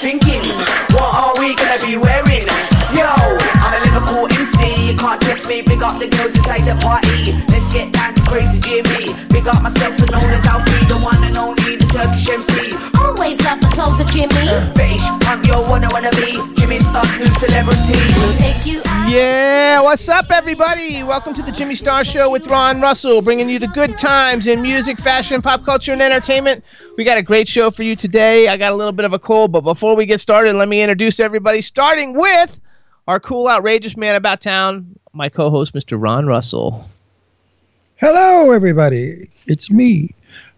Thinking, what are we gonna be wearing? Yo, I'm a Liverpool MC, you can't test me. Big up the girls inside the party. Let's get down to crazy Jimmy. Big up myself, and known as Alfie, the one and only, the Turkish MC. Always love the clothes of Jimmy. British, I'm your one I wanna be. Jimmy Star, new celebrity. We'll take you out. Yeah, what's up, everybody? Welcome to the Jimmy Star Show with Ron Russell, bringing you the good times in music, fashion, pop culture, and entertainment. We got a great show for you today. I got a little bit of a cold, but before we get started, let me introduce everybody, starting with our cool, outrageous man about town, my co host, Mr. Ron Russell. Hello, everybody. It's me.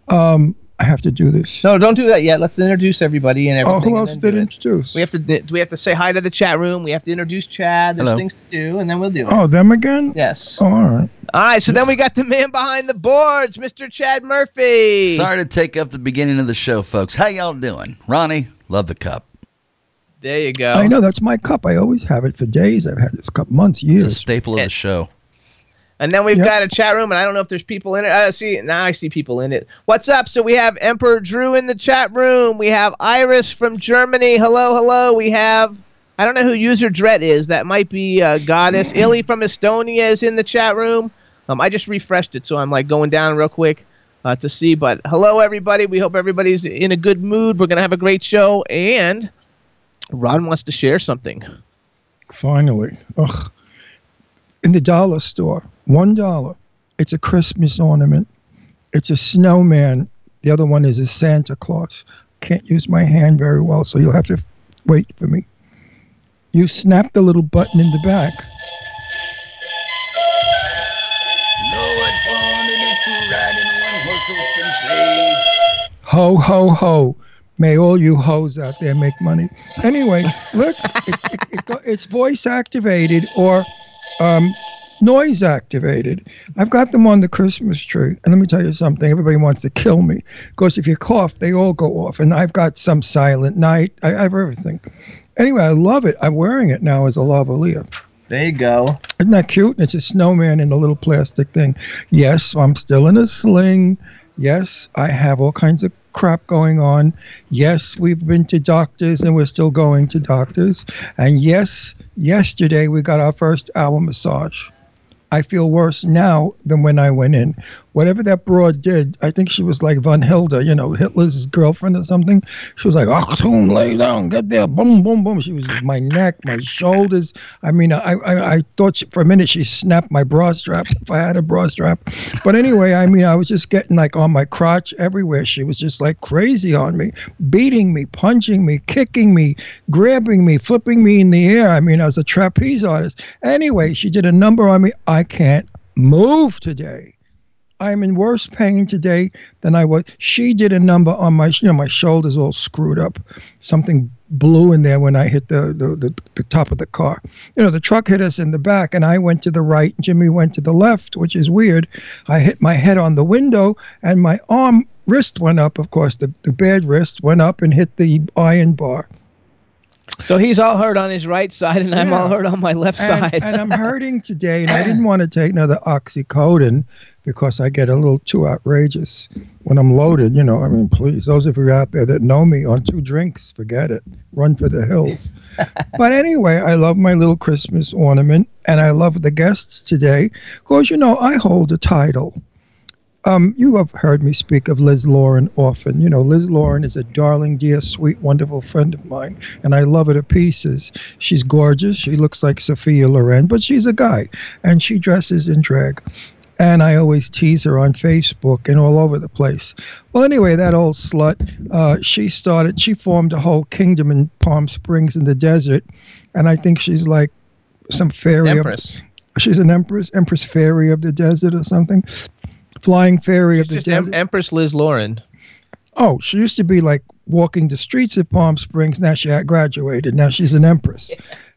Um, I have to do this. No, don't do that yet. Let's introduce everybody and everything. Oh, who else did introduce? We have to do we have to say hi to the chat room. We have to introduce Chad. There's Hello. things to do, and then we'll do it. Oh, them again? Yes. Oh, all right. All right. So then we got the man behind the boards, Mr. Chad Murphy. Sorry to take up the beginning of the show, folks. How y'all doing? Ronnie, love the cup. There you go. I know that's my cup. I always have it for days. I've had this cup months, years. It's a staple of the show. And then we've Yep. got a chat room, and I don't know if there's people in it. Uh, see, now I see people in it. What's up? So we have Emperor Drew in the chat room. We have Iris from Germany. Hello, hello. We have, I don't know who User Dread is. That might be uh, Goddess. Illy from Estonia is in the chat room. Um, I just refreshed it, so I'm like going down real quick uh, to see. But hello, everybody. We hope everybody's in a good mood. We're going to have a great show. And Ron wants to share something. Finally. Ugh. In the dollar store, one dollar. It's a Christmas ornament. It's a snowman. The other one is a Santa Claus. Can't use my hand very well, so you'll have to wait for me. You snap the little button in the back. Ho, ho, ho. May all you hoes out there make money. Anyway, look, it, it, it, it's voice activated or um, noise activated. I've got them on the Christmas tree. And let me tell you something everybody wants to kill me because if you cough, they all go off. And I've got some silent night. I, I have everything. Anyway, I love it. I'm wearing it now as a lavalier. There you go. Isn't that cute? It's a snowman in a little plastic thing. Yes, I'm still in a sling. Yes, I have all kinds of crap going on. Yes, we've been to doctors and we're still going to doctors. And yes, yesterday we got our first hour massage. I feel worse now than when I went in. Whatever that broad did, I think she was like Von Hilda, you know, Hitler's girlfriend or something. She was like, Achtung, lay down, get there, boom, boom, boom. She was my neck, my shoulders. I mean, I, I, I thought she, for a minute she snapped my bra strap if I had a bra strap. But anyway, I mean, I was just getting like on my crotch everywhere. She was just like crazy on me, beating me, punching me, kicking me, grabbing me, flipping me in the air. I mean, I was a trapeze artist. Anyway, she did a number on me. I can't move today. I'm in worse pain today than I was. She did a number on my, you know, my shoulders all screwed up. Something blew in there when I hit the, the, the, the top of the car. You know, the truck hit us in the back, and I went to the right. Jimmy went to the left, which is weird. I hit my head on the window, and my arm wrist went up. Of course, the, the bad wrist went up and hit the iron bar. So he's all hurt on his right side, and I'm all hurt on my left and, side. and I'm hurting today, and I didn't want to take another oxycodone because I get a little too outrageous when I'm loaded. You know, I mean, please, those of you out there that know me on two drinks, forget it. Run for the hills. but anyway, I love my little Christmas ornament, and I love the guests today because you know I hold a title. Um, you have heard me speak of Liz Lauren often. You know, Liz Lauren is a darling, dear, sweet, wonderful friend of mine, and I love her to pieces. She's gorgeous. She looks like Sophia Loren, but she's a guy, and she dresses in drag. And I always tease her on Facebook and all over the place. Well, anyway, that old slut, uh, she started, she formed a whole kingdom in Palm Springs in the desert, and I think she's like some fairy. of- Empress. She's an empress, empress fairy of the desert or something. Flying fairy of the just desert. em- Empress Liz Lauren. Oh, she used to be like walking the streets of Palm Springs. Now she had graduated. Now she's an empress.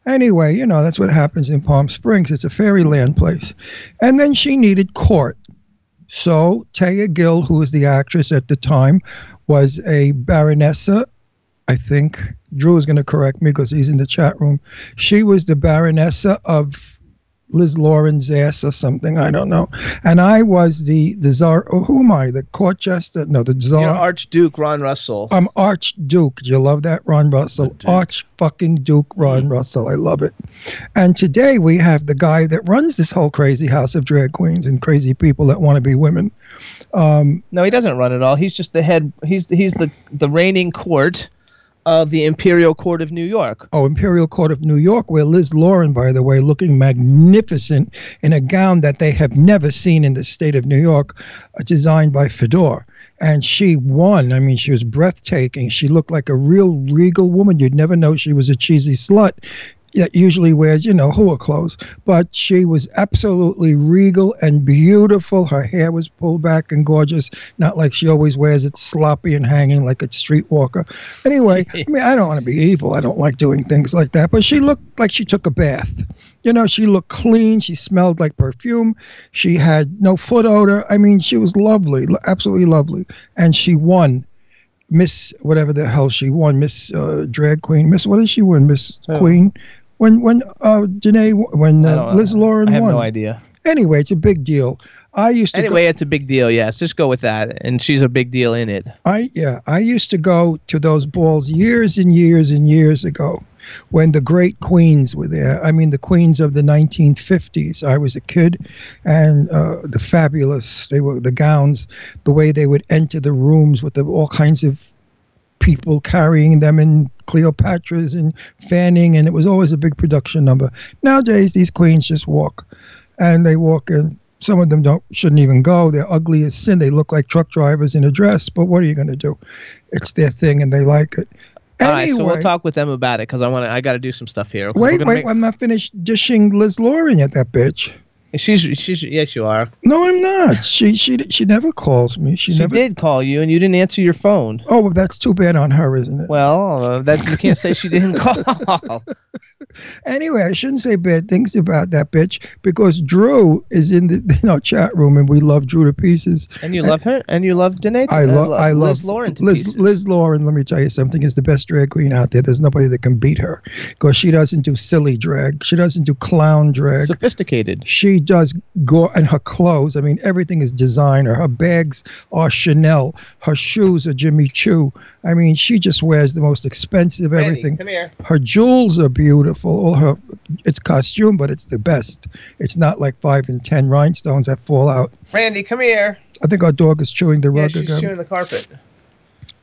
Anyway, you know, that's what happens in Palm Springs. It's a fairyland place. And then she needed court. So Taya Gill, who was the actress at the time, was a baronessa. I think Drew is going to correct me because he's in the chat room. She was the baronessa of Liz Lauren's ass or something. I don't know. And I was the the czar. Oh, who am I? The court jester? No, the czar. You know, Archduke Ron Russell. I'm Archduke. Do you love that, Ron Russell? Arch fucking Duke Ron Russell. I love it. And today we have the guy that runs this whole crazy house of drag queens and crazy people that want to be women. Um, No, he doesn't run it all. He's just the head. He's he's the the reigning court of the Imperial Court of New York. oh, Imperial Court of New York, where Liz Lauren, by the way, looking magnificent in a gown that they have never seen in the state of New York, uh, designed by Fedor. And she won. I mean, she was breathtaking. She looked like a real regal woman. You'd never know she was a cheesy slut that usually wears, you know, hua clothes. But she was absolutely regal and beautiful. Her hair was pulled back and gorgeous, not like she always wears it sloppy and hanging like a streetwalker. Anyway, I mean, I don't want to be evil. I don't like doing things like that. But she looked like she took a bath. You know, she looked clean. She smelled like perfume. She had no foot odor. I mean, she was lovely, absolutely lovely. And she won. Miss whatever the hell she won, Miss uh, Drag Queen, Miss what did she win, Miss? Queen? When when uh Janae when uh, Liz Lauren I have won. no idea. Anyway, it's a big deal. I used to Anyway, it's a big deal. Yes, just go with that. And she's a big deal in it. I yeah, I used to go to those balls years and years and years ago when the great queens were there. I mean the queens of the 1950s. I was a kid and uh, the fabulous they were the gowns, the way they would enter the rooms with the, all kinds of people carrying them in Cleopatra's and fanning, and it was always a big production number. Nowadays, these queens just walk, and they walk and Some of them don't shouldn't even go. They're ugly as sin. They look like truck drivers in a dress. But what are you going to do? It's their thing, and they like it. All Anyway, right, so we'll talk with them about it because I want to. I got to do some stuff here. okay? Wait, wait, make- I'm not finished dishing Liz Lauren yet. That bitch. She's she's yes, you are. No, I'm not. She she she never calls me. She, She never. did call you, and you didn't answer your phone. Oh, well, that's too bad on her, isn't it? Well, uh, that you can't say she didn't call. Anyway, I shouldn't say bad things about that bitch because Drew is in the you know chat room and we love Drew to pieces. And you love her, and you love Danae. I uh, love lo- I love Liz Lauren. Liz. Liz Lauren. Let me tell you something. Is the best drag queen out there. There's nobody that can beat her because she doesn't do silly drag. She doesn't do clown drag. sophisticated. She does go and her clothes. I mean, everything is designer. Her bags are Chanel. Her shoes are Jimmy Choo. I mean, she just wears the most expensive Randy, everything. come here. Her jewels are beautiful. All her, it's costume, but it's the best. It's not like five and ten rhinestones that fall out. Randy, come here. I think our dog is chewing the Yeah, rug she's again. chewing the carpet.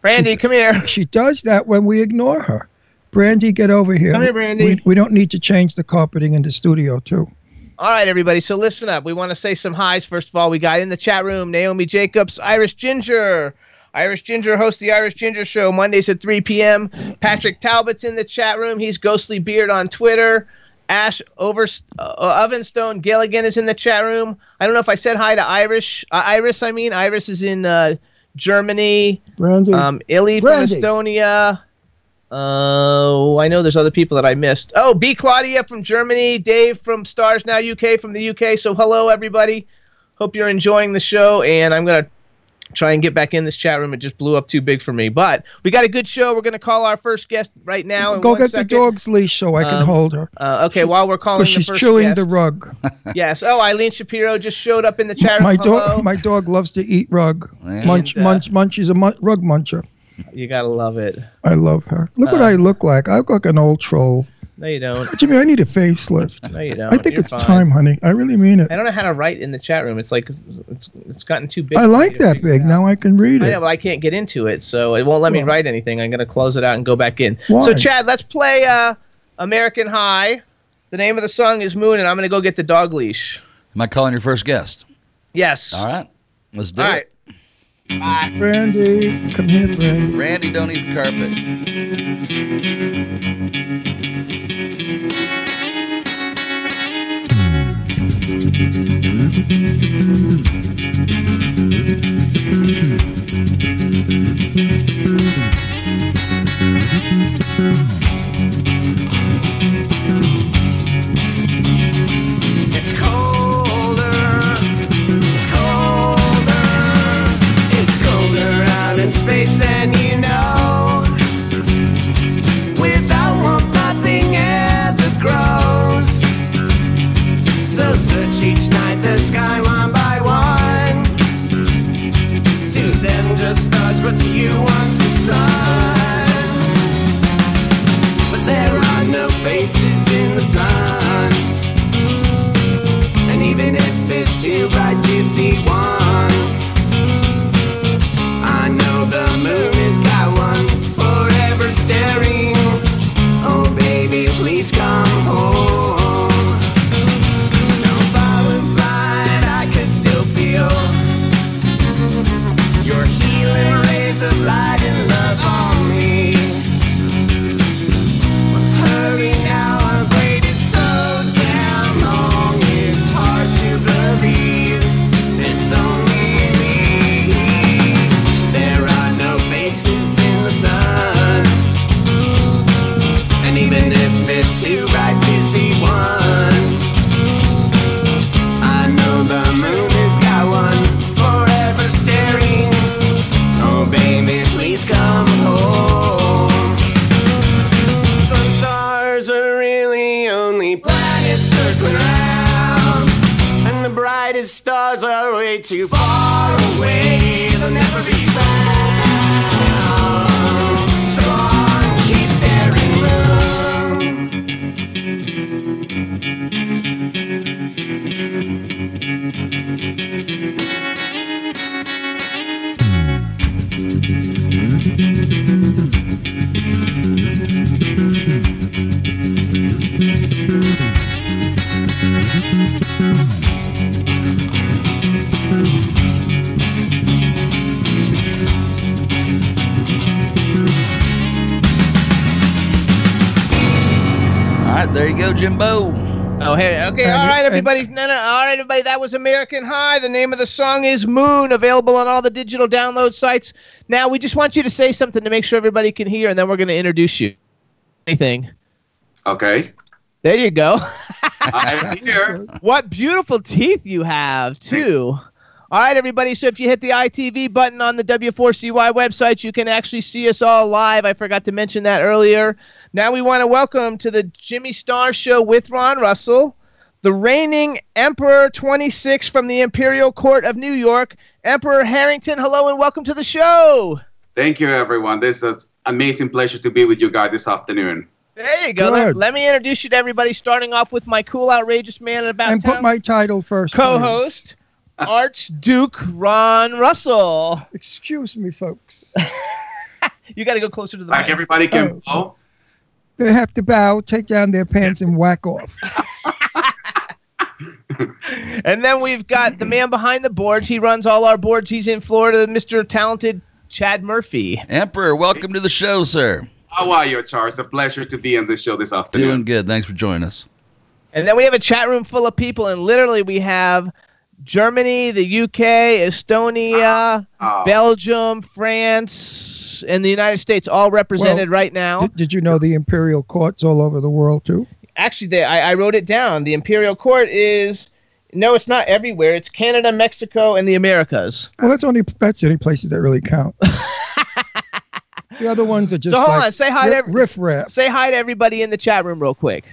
Randy, come here. She does that when we ignore her. Brandy, get over here. Come here, Brandy. We, we don't need to change the carpeting in the studio too. All right, everybody. So listen up. We want to say some highs. First of all, we got in the chat room Naomi Jacobs, Irish Ginger. Irish Ginger hosts the Irish Ginger Show Mondays at 3 p.m. Patrick Talbot's in the chat room. He's Ghostly Beard on Twitter. Ash Over uh, Ovenstone Gilligan is in the chat room. I don't know if I said hi to Irish. Uh, Iris, I mean. Iris is in uh, Germany. Brandy, Um, Illy from Estonia. Oh, I know there's other people that I missed. Oh, B. Claudia from Germany. Dave from Stars Now UK from the UK. So hello, everybody. Hope you're enjoying the show. And I'm going to try and get back in this chat room. It just blew up too big for me. But we got a good show. We're going to call our first guest right now. Go get second. the dog's leash so I can Um, hold her. Uh, okay, while we're calling Because the she's first chewing guest. the rug. Yes. Oh, Eileen Shapiro just showed up in the chat room. My Hello. dog, my dog loves to eat rug. Yeah. Munch, And, uh, munch, munch. She's a mun- rug muncher. You got to love it. I love her. Look what Uh, I look like. I look like an old troll. No, you don't. Jimmy, I need a facelift. No, you don't. I think You're it's fine. time, honey. I really mean it. I don't know how to write in the chat room. It's like it's it's gotten too big. I like that big. Now I can read I it. know, but I can't get into it, so it won't let me write anything. I'm gonna close it out and go back in. Why? So Chad, let's play uh, American High. The name of the song is Moon, and I'm gonna go get the dog leash. Am I calling your first guest? Yes. All right. Let's do All it. right. Bye. Brandy, come here, Brandy. Randy, don't eat the carpet. Mm-hmm. Was American High. The name of the song is Moon, available on all the digital download sites. Now, we just want you to say something to make sure everybody can hear, and then we're going to introduce you. Anything? Okay. There you go. I'm here. what beautiful teeth you have, too. All right, everybody. So if you hit the ITV button on the W4CY website, you can actually see us all live. I forgot to mention that earlier. Now we want to welcome to the Jimmy Star Show with Ron Russell, the reigning Emperor 26 from the Imperial Court of New York, Emperor Harrington. Hello and welcome to the show. Thank you, everyone. This is an amazing pleasure to be with you guys this afternoon. There you go. Let, let me introduce you to everybody, starting off with my cool, outrageous man at about and town put my title first. co-host, Archduke Ron Russell. Excuse me, folks. You got to go closer to the Like mic. everybody can Oh. bow. They have to bow, take down their pants, and whack off. And then we've got the man behind the boards. He runs all our boards. He's in Florida, Mr. Talented Chad Murphy. Emperor, welcome to the show, sir. How are you, Charles? A pleasure to be on this show this afternoon. Doing good. Thanks for joining us. And then we have a chat room full of people, and literally we have Germany, the UK, Estonia, Ah. Belgium, France, and the United States all represented right now. Did, did you know the imperial courts all over the world too? Actually, they, I, I wrote it down. The Imperial Court is no, it's not everywhere. It's Canada, Mexico, and the Americas. Well, that's only that's the only places that really count. the other ones are just So hold like on, say hi to ri- riff raff. Say hi to everybody in the chat room real quick.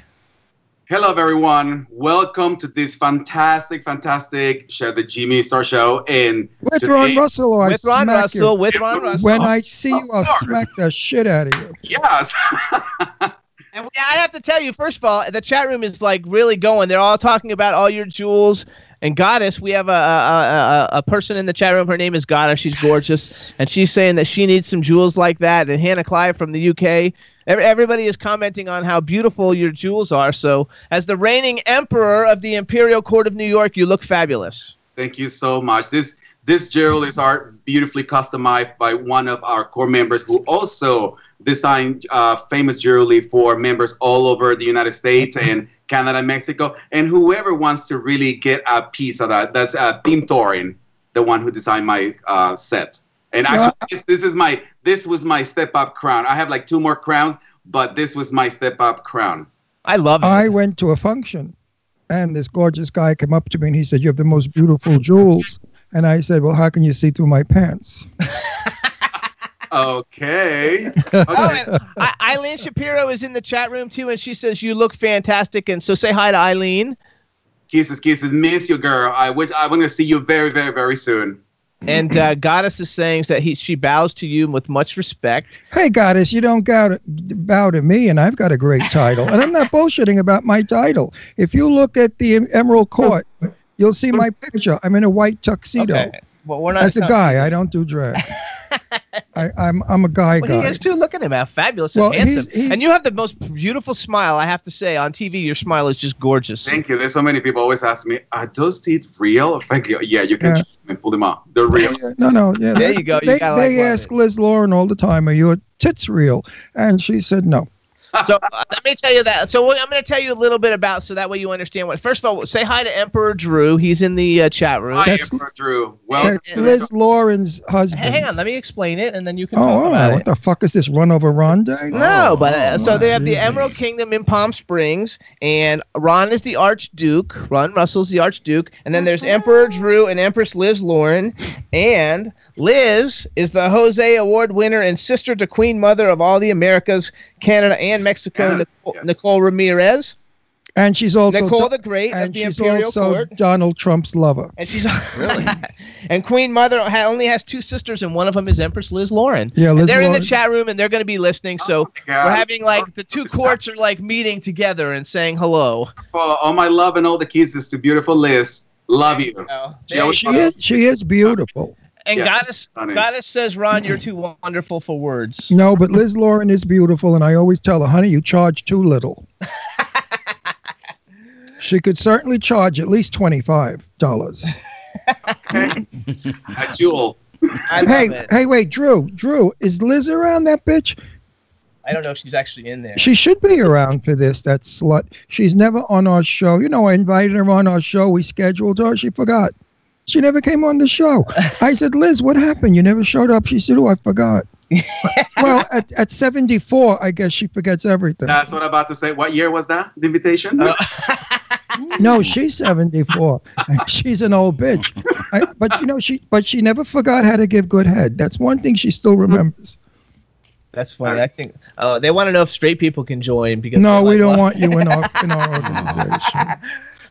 Hello, everyone. Welcome to this fantastic, fantastic show, the Jimmy Star Show. And With today- Ron Russell, or with I Ron smack Russell, you. with Ron Russell. When I see you, I'll smack the shit out of you. Yes. And we- I have to tell you, first of all, the chat room is like really going. They're all talking about all your jewels. And Goddess, we have a, a, a, a- a person in the chat room. Her name is Goddess. She's gorgeous. And she's saying that she needs some jewels like that. And Hannah Clive from the UK. Everybody is commenting on how beautiful your jewels are. So, as the reigning emperor of the Imperial Court of New York, you look fabulous. Thank you so much. This this jewelries are beautifully customized by one of our core members who also designed uh, famous jewelry for members all over the United States and Canada and Mexico. And whoever wants to really get a piece of that, that's uh, Tim Thorin, the one who designed my uh, set. And actually, this, this is my this was my step up crown. I have like two more crowns, but this was my step up crown. I love it. I went to a function, and this gorgeous guy came up to me and he said, "You have the most beautiful jewels." And I said, "Well, how can you see through my pants?" Okay. Oh, okay. and I, Eileen Shapiro is in the chat room too, and she says you look fantastic. And so say hi to Eileen. kisses, kisses. Miss you, girl. I wish I'm going to see you very, very, very soon. And uh, Goddess is saying that he she bows to you with much respect. Hey, goddess, you don't bow to, bow to me, and I've got a great title. And I'm not bullshitting about my title. If you look at the Emerald Court, you'll see my picture. I'm in a white tuxedo. Okay. Well, we're not As a guy, I don't do drag. I, I'm I'm a guy Well, he is too. Look at him, how fabulous and Well, he's- handsome. he's- and you have the most beautiful smile. I have to say, on TV, your smile is just gorgeous. Thank you. There's so many people always ask me, are those teeth real? Thank you. Yeah, you can Yeah. them and pull them out. They're real. No, no, yeah. There you go. You They, they like ask Liz Lauren all the time, "Are your tits real?" And she said no. So uh, let me tell you that. So what- I'm going to tell you a little bit about, so that way you understand what. First of all, say hi to Emperor Drew. He's in the uh, chat room. Hi, That's- Emperor Drew. Well, That's Liz Lauren's husband. Hang on, let me explain it, and then you can Oh, talk all about right. it. What the fuck is this? Run over Ronda? No, but uh, so they have the Emerald Kingdom in Palm Springs, and Ron is the Archduke. Ron Russell's the Archduke, and then there's Emperor Drew and Empress Liz Lauren, and Liz is the Jose Award winner and sister to Queen Mother of all the Americas, Canada, and Mexico, uh-huh. Yeah, Nicole, yes. Nicole Ramirez. And she's also Nicole the Great of and the she's Imperial also Court. Donald Trump's lover. And she's really? and Queen Mother ha- only has two sisters, and one of them is Empress Liz Lauren. Yeah, And they're in the chat room, and they're going to be listening. So Oh we're having like the two courts are like meeting together and saying hello. For all my love and all the kisses to beautiful Liz. Love you. She She is she is beautiful. And Yeah, Goddess. Goddess says, Ron, you're too wonderful for words. No, but Liz Lauren is beautiful, and I always tell her, honey, you charge too little. she could certainly charge at least twenty five dollars. Okay. A jewel. Hey, it. hey, wait, Drew, Drew, is Liz around that bitch? I don't know if she's actually in there. She should be around for this, that slut. She's never on our show. You know, I invited her on our show. We scheduled her. She forgot. She never came on the show. I said, Liz, what happened? You never showed up. She said, Oh, I forgot. well, at, at 74, I guess she forgets everything. That's what I'm about to say. What year was that? The invitation? Uh, No, she's 74. she's an old bitch. I, but you know, she but she never forgot how to give good head. That's one thing she still remembers. That's funny. I think uh, they want to know if straight people can join because No, we like, don't "Well-" want you in our in our organization.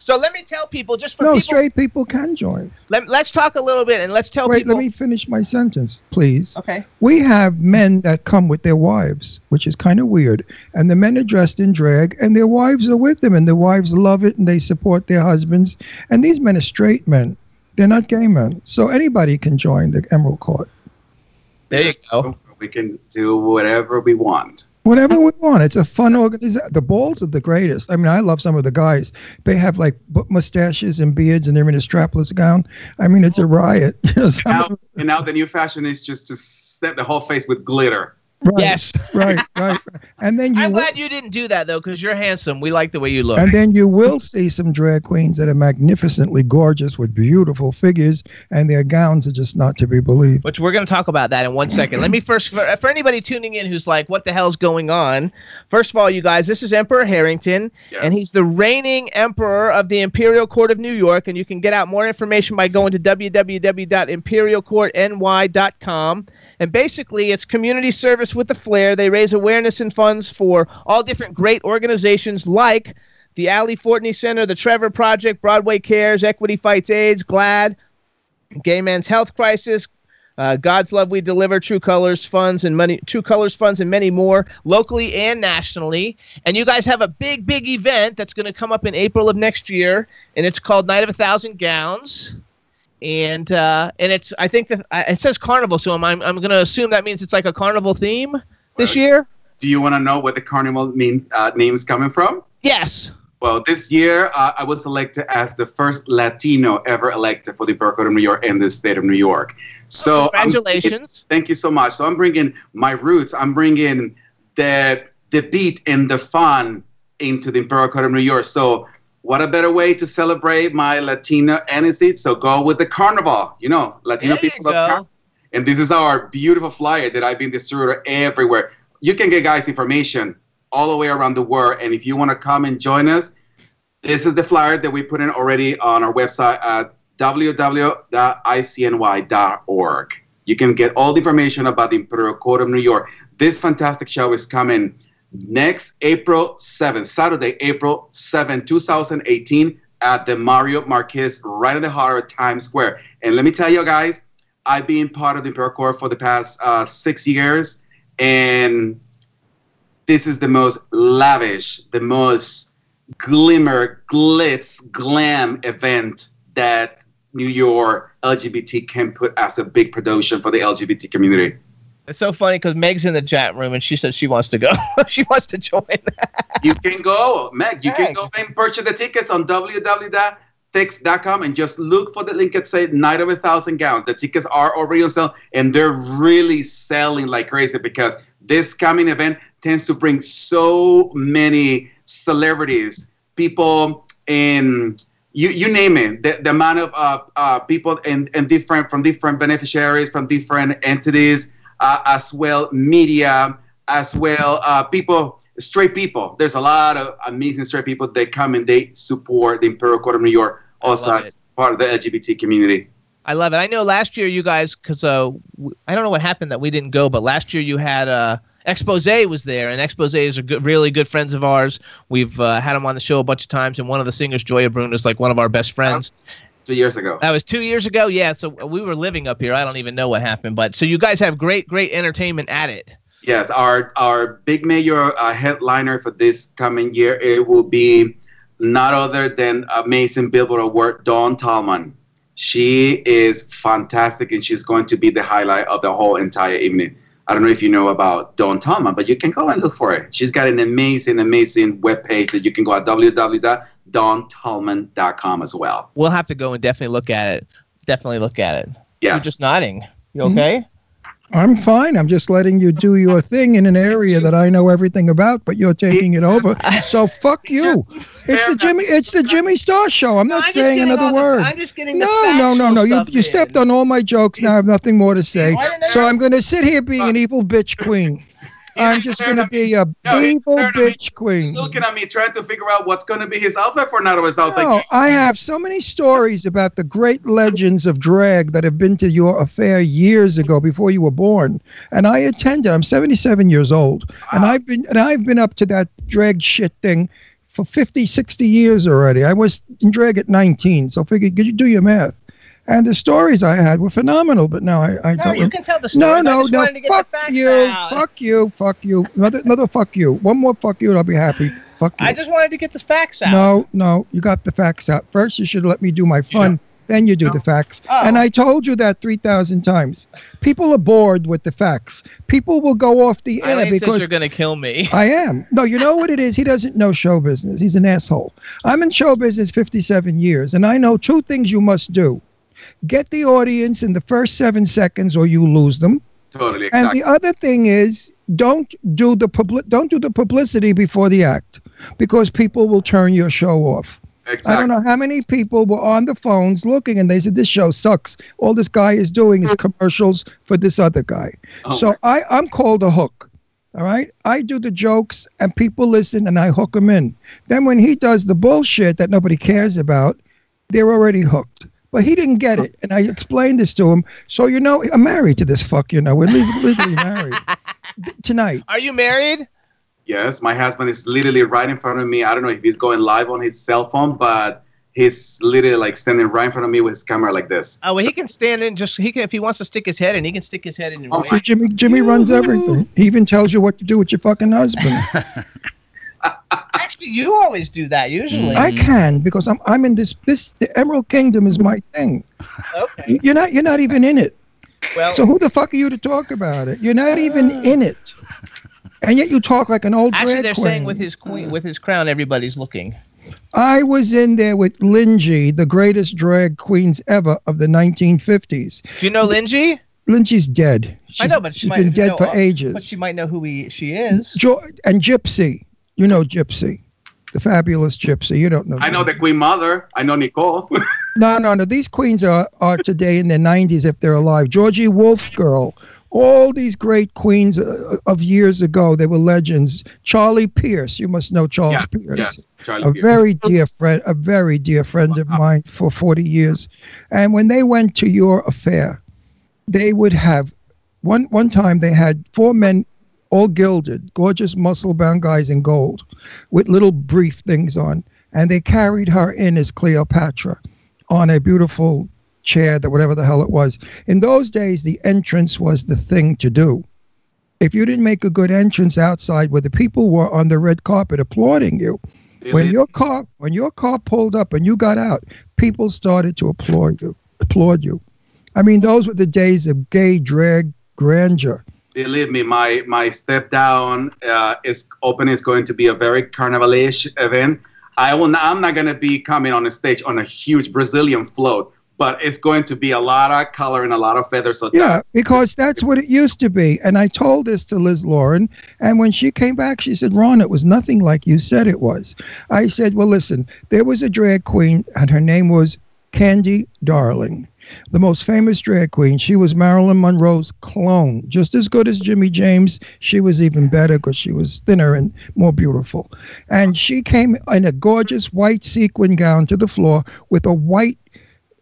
So let me tell people just for No, people. straight people can join. Let, let's talk a little bit and let's tell Wait, people. let me finish my sentence, please. Okay. We have men that come with their wives, which is kind of weird. And the men are dressed in drag, and their wives are with them, and their wives love it, and they support their husbands. And these men are straight men; they're not gay men. So anybody can join the Emerald Court, There you go. We can do whatever we want. Whatever we want. It's a fun organization. The balls are the greatest. I mean, I love some of the guys. They have like mustaches and beards, and they're in a strapless gown. I mean, it's a riot. Some Now, and now the new fashion is just to set the whole face with glitter. Right, Yes. right, right. And then you I'm will- glad you didn't do that though, because you're handsome. We like the way you look. And then you will see some drag queens that are magnificently gorgeous with beautiful figures, and their gowns are just not to be believed. which we're going to talk about that in one second. Let me first, for, for anybody tuning in who's like, what the hell's going on? First of all, you guys, this is Emperor Harrington, Yes. and he's the reigning emperor of the Imperial Court of New York. And you can get out more information by going to www.imperialcourtny.com. And basically, it's community service with the flair. They raise awareness and funds for all different great organizations like the Ali Forney Center, the Trevor Project, Broadway Cares, Equity Fights AIDS, GLAAD, Gay Men's Health Crisis, uh, God's Love We Deliver, True Colors Funds, and money, True Colors Funds, and many more, locally and nationally. And you guys have a big, big event that's going to come up in April of next year, and it's called Night of a Thousand Gowns. And uh, and it's I think that it says carnival, so I'm I'm, I'm going to assume that means it's like a carnival theme this Right. year. Do you want to know where the carnival mean, uh, name is coming from? Yes. Well, this year uh, I was elected as the first Latino ever elected for the Borough of New York in the state of New York. So Congratulations. thank you so much. So I'm bringing my roots. I'm bringing the the beat and the fun into the Imperial Court of New York. So what a better way to celebrate my Latino ancestry? So go with the carnival. You know, Latino There people love carnival. And this is our beautiful flyer that I've been distributing everywhere. You can get guys information all the way around the world. And if you want to come and join us, this is the flyer that we put in already on our website at www.icny.org. You can get all the information about the Imperial Court of New York. This fantastic show is coming next April 7th, Saturday, April 7, 2018, at the Marriott Marquis, right in the heart of Times Square. And let me tell you guys, I've been part of the Imperial Corps for the past uh, six years, and this is the most lavish, the most glimmer, glitz, glam event that New York LGBT can put as a big production for the LGBT community. It's so funny because Meg's in the chat room and she says she wants to go. she wants to join. you can go, Meg. You can go and purchase the tickets on www.tix.com and just look for the link that says Night of a Thousand Gowns. The tickets are already on sale and they're really selling like crazy because this coming event tends to bring so many celebrities, people in you, you name it. The, the amount of uh, uh, people and, in different from different beneficiaries, from different entities, uh, as well media, as well uh, people, straight people. There's a lot of amazing straight people that come and they support the Imperial Court of New York, also as part of the LGBT community. I love it. I know last year you guys, because uh, w- I don't know what happened that we didn't go, but last year you had uh, Expose was there, and Expose is a good, really good friends of ours. We've uh, had him on the show a bunch of times, and one of the singers, Gioia Bruno, is like one of our best friends. Two years ago. That was two years ago. Yeah, so we were living up here. I don't even know what happened, but so you guys have great, great entertainment at it. Yes, our our big major uh, headliner for this coming year it will be not other than amazing Billboard Award Dawn Tallman. She is fantastic, and she's going to be the highlight of the whole entire evening. I don't know if you know about Dawn Tallman, but you can go and look for it. She's got an amazing, amazing webpage that you can go at www.dawntallman.com as well. We'll have to go and definitely look at it. Definitely look at it. You're Yes. just nodding. You okay? Hmm. I'm fine. I'm just letting you do your thing in an area that I know everything about, but you're taking it over. So fuck you. It's the Jimmy. It's the Jimmy Star Show. I'm not saying another word. I'm just getting No, no, no, no. You you stepped on all my jokes. Now I have nothing more to say. So I'm going to sit here being an evil bitch queen. I'm just going to be a No, evil bitch queen. Looking at me, trying to figure out what's going to be his outfit for of a Thousand No, I have so many stories about the great legends of drag that have been to your affair years ago before you were born. And I attended. I'm 77 years old, and I've been and I've been up to that drag shit thing for 50, 60 years already. I was in drag at 19, so figure could you do your math. And the stories I had were phenomenal, but now I, I No, don't. you rem- can tell the no, stories. No, no. get Fuck you. Fuck you. Fuck you. Another, another fuck you. One more fuck you, and I'll be happy. Fuck you. I just wanted to get the facts out. No, no, you got the facts out. First, you should let me do my fun. Then you do the facts. Oh. And I told you that 3,000 times. People are bored with the facts. People will go off the air Eileen because you're going to kill me. I am. No, you know what it is? He doesn't know show business. He's an asshole. I'm in show business 57 years, and I know two things you must do get the audience in the first seven seconds, or you lose them. Totally. And the other thing is, don't do the public, don't do the publicity before the act, because people will turn your show off. Exactly. I don't know how many people were on the phones looking, and they said, "This show sucks. All this guy is doing is commercials for this other guy." Oh so I, I'm called a hook. All right, I do the jokes, and people listen, and I hook them in. Then when he does the bullshit that nobody cares about, they're already hooked. But he didn't get it, and I explained this to him. So you know, I'm married to this fuck. You know, we're legally, legally married tonight. Are you married? Yes, my husband is literally right in front of me. I don't know if he's going live on his cell phone, but he's literally like standing right in front of me with his camera like this. Oh, well, he can stand in. Just he can if he wants to stick his head in, he can stick his head in. Your Oh. See, Jimmy, Jimmy runs everything. He even tells you what to do with your fucking husband. You always do that usually. I can because I'm I'm in this this the Emerald Kingdom is my thing. okay. You're not you're not even in it. Well, So who the fuck are you to talk about it? You're not even in it. And yet you talk like an old actually, drag they're queen. saying with his queen, with his crown, everybody's looking. I was in there with Linji, the greatest drag queens ever of the 1950s. Do you know Linji? Linji's dead. I know, but she she's might been dead know, for uh, ages. But she might know who he, she is. Jo- and Gypsy. You know Gypsy, the fabulous Gypsy. You don't know. I know the Queen Mother. I know Nicole. No, no, no. These queens are, are today in their 90s if they're alive. Georgie Wolf Girl. All these great queens uh, of years ago, they were legends. Charlie Pierce, you must know Charles yeah, Pierce. yes, Charlie a Pierce. very dear friend, a very dear friend of mine for 40 years. And when they went to your affair, they would have one one time they had four men all gilded, gorgeous muscle bound guys in gold with little brief things on, and they carried her in as Cleopatra on a beautiful chair that whatever the hell it was. In those days the entrance was the thing to do. If you didn't make a good entrance outside where the people were on the red carpet applauding you, when your car when your car pulled up and you got out, people started to applaud you. Applaud you. I mean, those were the days of gay drag grandeur. Believe me, my my step down uh, is open is going to be a very carnivalish event. I will. Not, I'm not going to be coming on a stage on a huge Brazilian float, but it's going to be a lot of color and a lot of feathers. So Yeah, that's- because that's what it used to be. And I told this to Liz Lauren, and when she came back, she said, "Ron, it was nothing like you said it was." I said, "Well, listen, there was a drag queen, and her name was Candy Darling." The most famous drag queen. She was Marilyn Monroe's clone, just as good as Jimmy James. She was even better because she was thinner and more beautiful. And she came in a gorgeous white sequin gown to the floor with a white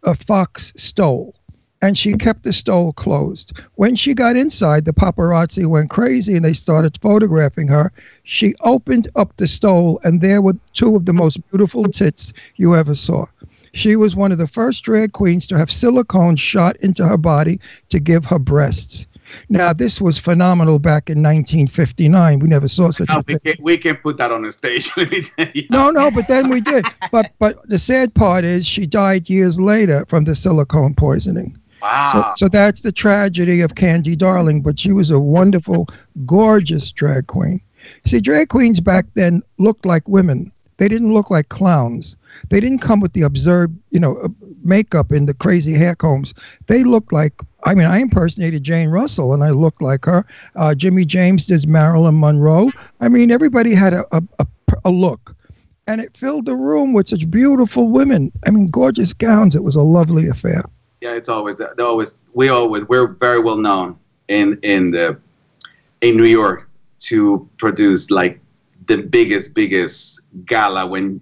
uh, fox stole and she kept the stole closed. When she got inside, the paparazzi went crazy and they started photographing her. She opened up the stole, and there were two of the most beautiful tits you ever saw. She was one of the first drag queens to have silicone shot into her body to give her breasts. Now, this was phenomenal back in 1959. We never saw such No, a thing. we can we can put that on the stage. Let me tell you. No, no, but then we did. But but the sad part is she died years later from the silicone poisoning. So, Wow. so that's the tragedy of Candy Darling, but she was a wonderful, gorgeous drag queen. See, drag queens back then looked like women. They didn't look like clowns. They didn't come with the absurd, you know, uh, makeup and the crazy hair combs. They looked like, I mean, I impersonated Jane Russell and I looked like her. Uh, Jimmy James did Marilyn Monroe. I mean, everybody had a, a, a, a look. And it filled the room with such beautiful women. I mean, gorgeous gowns. It was a lovely affair. Yeah, it's always they always we always we're very well known in in the in New York to produce like the biggest biggest gala when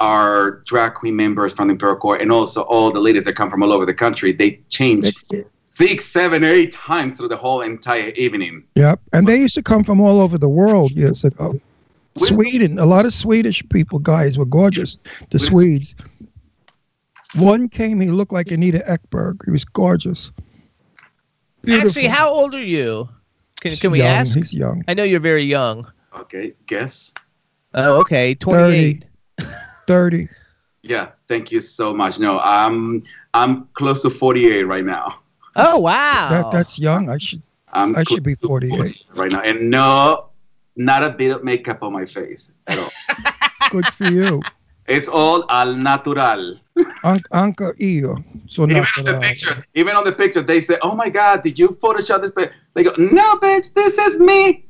our drag queen members from the Imperial Court and also all the ladies that come from all over the country they change six, seven, eight times through the whole entire evening. Yep. And they used to come from all over the world years ago. Where's- Sweden, a lot of Swedish people, guys, were gorgeous. The Swedes. One came, he looked like Anita Ekberg. He was gorgeous. Beautiful. Actually, how old are you? Can, He's can we young, ask? He's young. I know you're very young. Okay, guess. Oh, okay. 28. 30. Yeah, thank you so much. No, I'm I'm close to 48 right now. Oh, wow. That, that's young. I should I'm I should be to 48. right now, and no, not a bit of makeup on my face at all. Good for you. It's all al natural. Anka io. So Even not on the picture, even on the picture, they say, "Oh my God, did you Photoshop this?" pic-" They go, "No, bitch, this is me."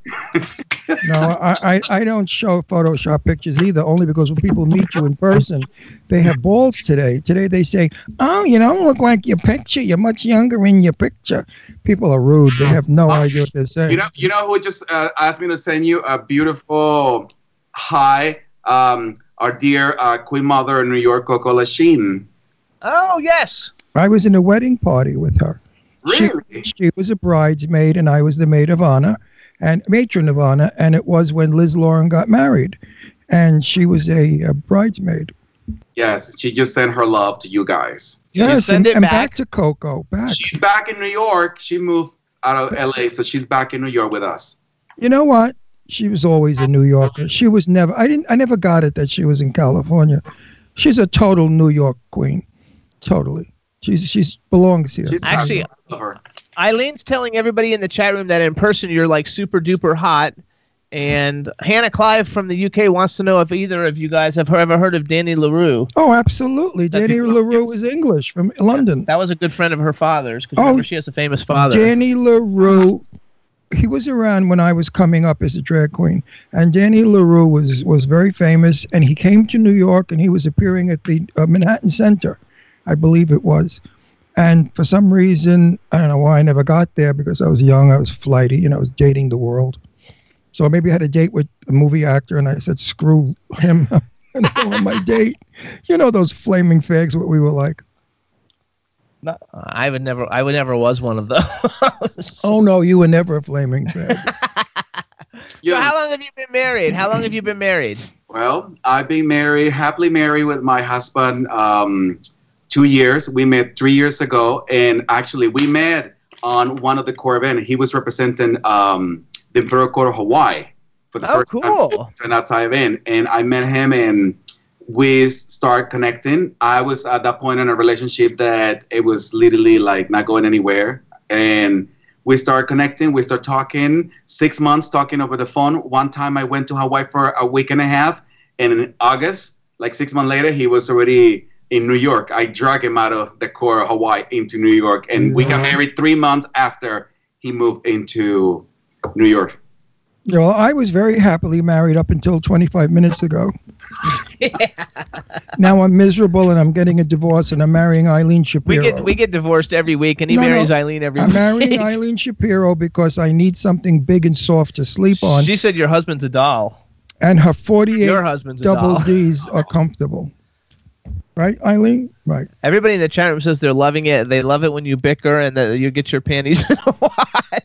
No, I, I, I don't show Photoshop pictures either, only because when people meet you in person, they have balls today. Today they say, Oh, you don't look like your picture. You're much younger in your picture. People are rude. They have no idea what they're saying. You know, you know who just uh, asked me to send you a beautiful hi. Um, our dear uh, Queen Mother in New York, Coco Lachine. Oh, yes. I was in a wedding party with her. Really? She, she was a bridesmaid and I was the maid of honor and matron of honor. And it was when Liz Lauren got married. And she was a, a bridesmaid. Yes, she just sent her love to you guys. Yes, send and, it and back? back to Coco. Back. She's back in New York. She moved out of LA, so she's back in New York with us. You know what? She was always a New Yorker. She was never. I didn't. I never got it that she was in California. She's a total New York queen. Totally. She's she's belongs here. She's Actually, I. Eileen's telling everybody in the chat room that in person you're like super duper hot. And Hannah Clive from the UK wants to know if either of you guys have ever heard of Danny LaRue. Oh, absolutely. That'd Danny LaRue is English from London. That was a good friend of her father's because Oh, she has a famous father. Danny LaRue, he was around when I was coming up as a drag queen. And Danny LaRue was, was very famous. And he came to New York and he was appearing at the uh, Manhattan Center, I believe it was. And for some reason, I don't know why I never got there because I was young, I was flighty, you know, I was dating the world. So maybe I had a date with a movie actor and I said, screw him. I'm on my date. You know those flaming fags, what we were like. No, I would never. I would never was one of those. Oh no, you were never a flaming fag. So how long have you been married? How long have you been married? Well, I've been married, happily married with my husband um, two years. We met three years ago, and actually, we met on one of the core events. He was representing um, the Imperial Court of Hawaii for the Oh, first cool. time to that type event, and I met him, and we start connecting. I was at that point in a relationship that it was literally like not going anywhere, and we start connecting. We start talking. Six months talking over the phone. One time I went to Hawaii for a week and a half, and in August, like six months later, he was already in New York. I dragged him out of the core of Hawaii into New York, and we got married three months after he moved into New York. You know, I was very happily married up until 25 minutes ago. Now I'm miserable and I'm getting a divorce and I'm marrying Eileen Shapiro. We get we get divorced every week, and he No, no. marries Eileen every week. I'm marrying Eileen Shapiro because I need something big and soft to sleep on, She said your husband's a doll. and her 48 Your husband's a double doll. D's are comfortable. Right, Eileen? Right. Everybody in the chat room says they're loving it. They love it when you bicker and that you get your panties in a wad.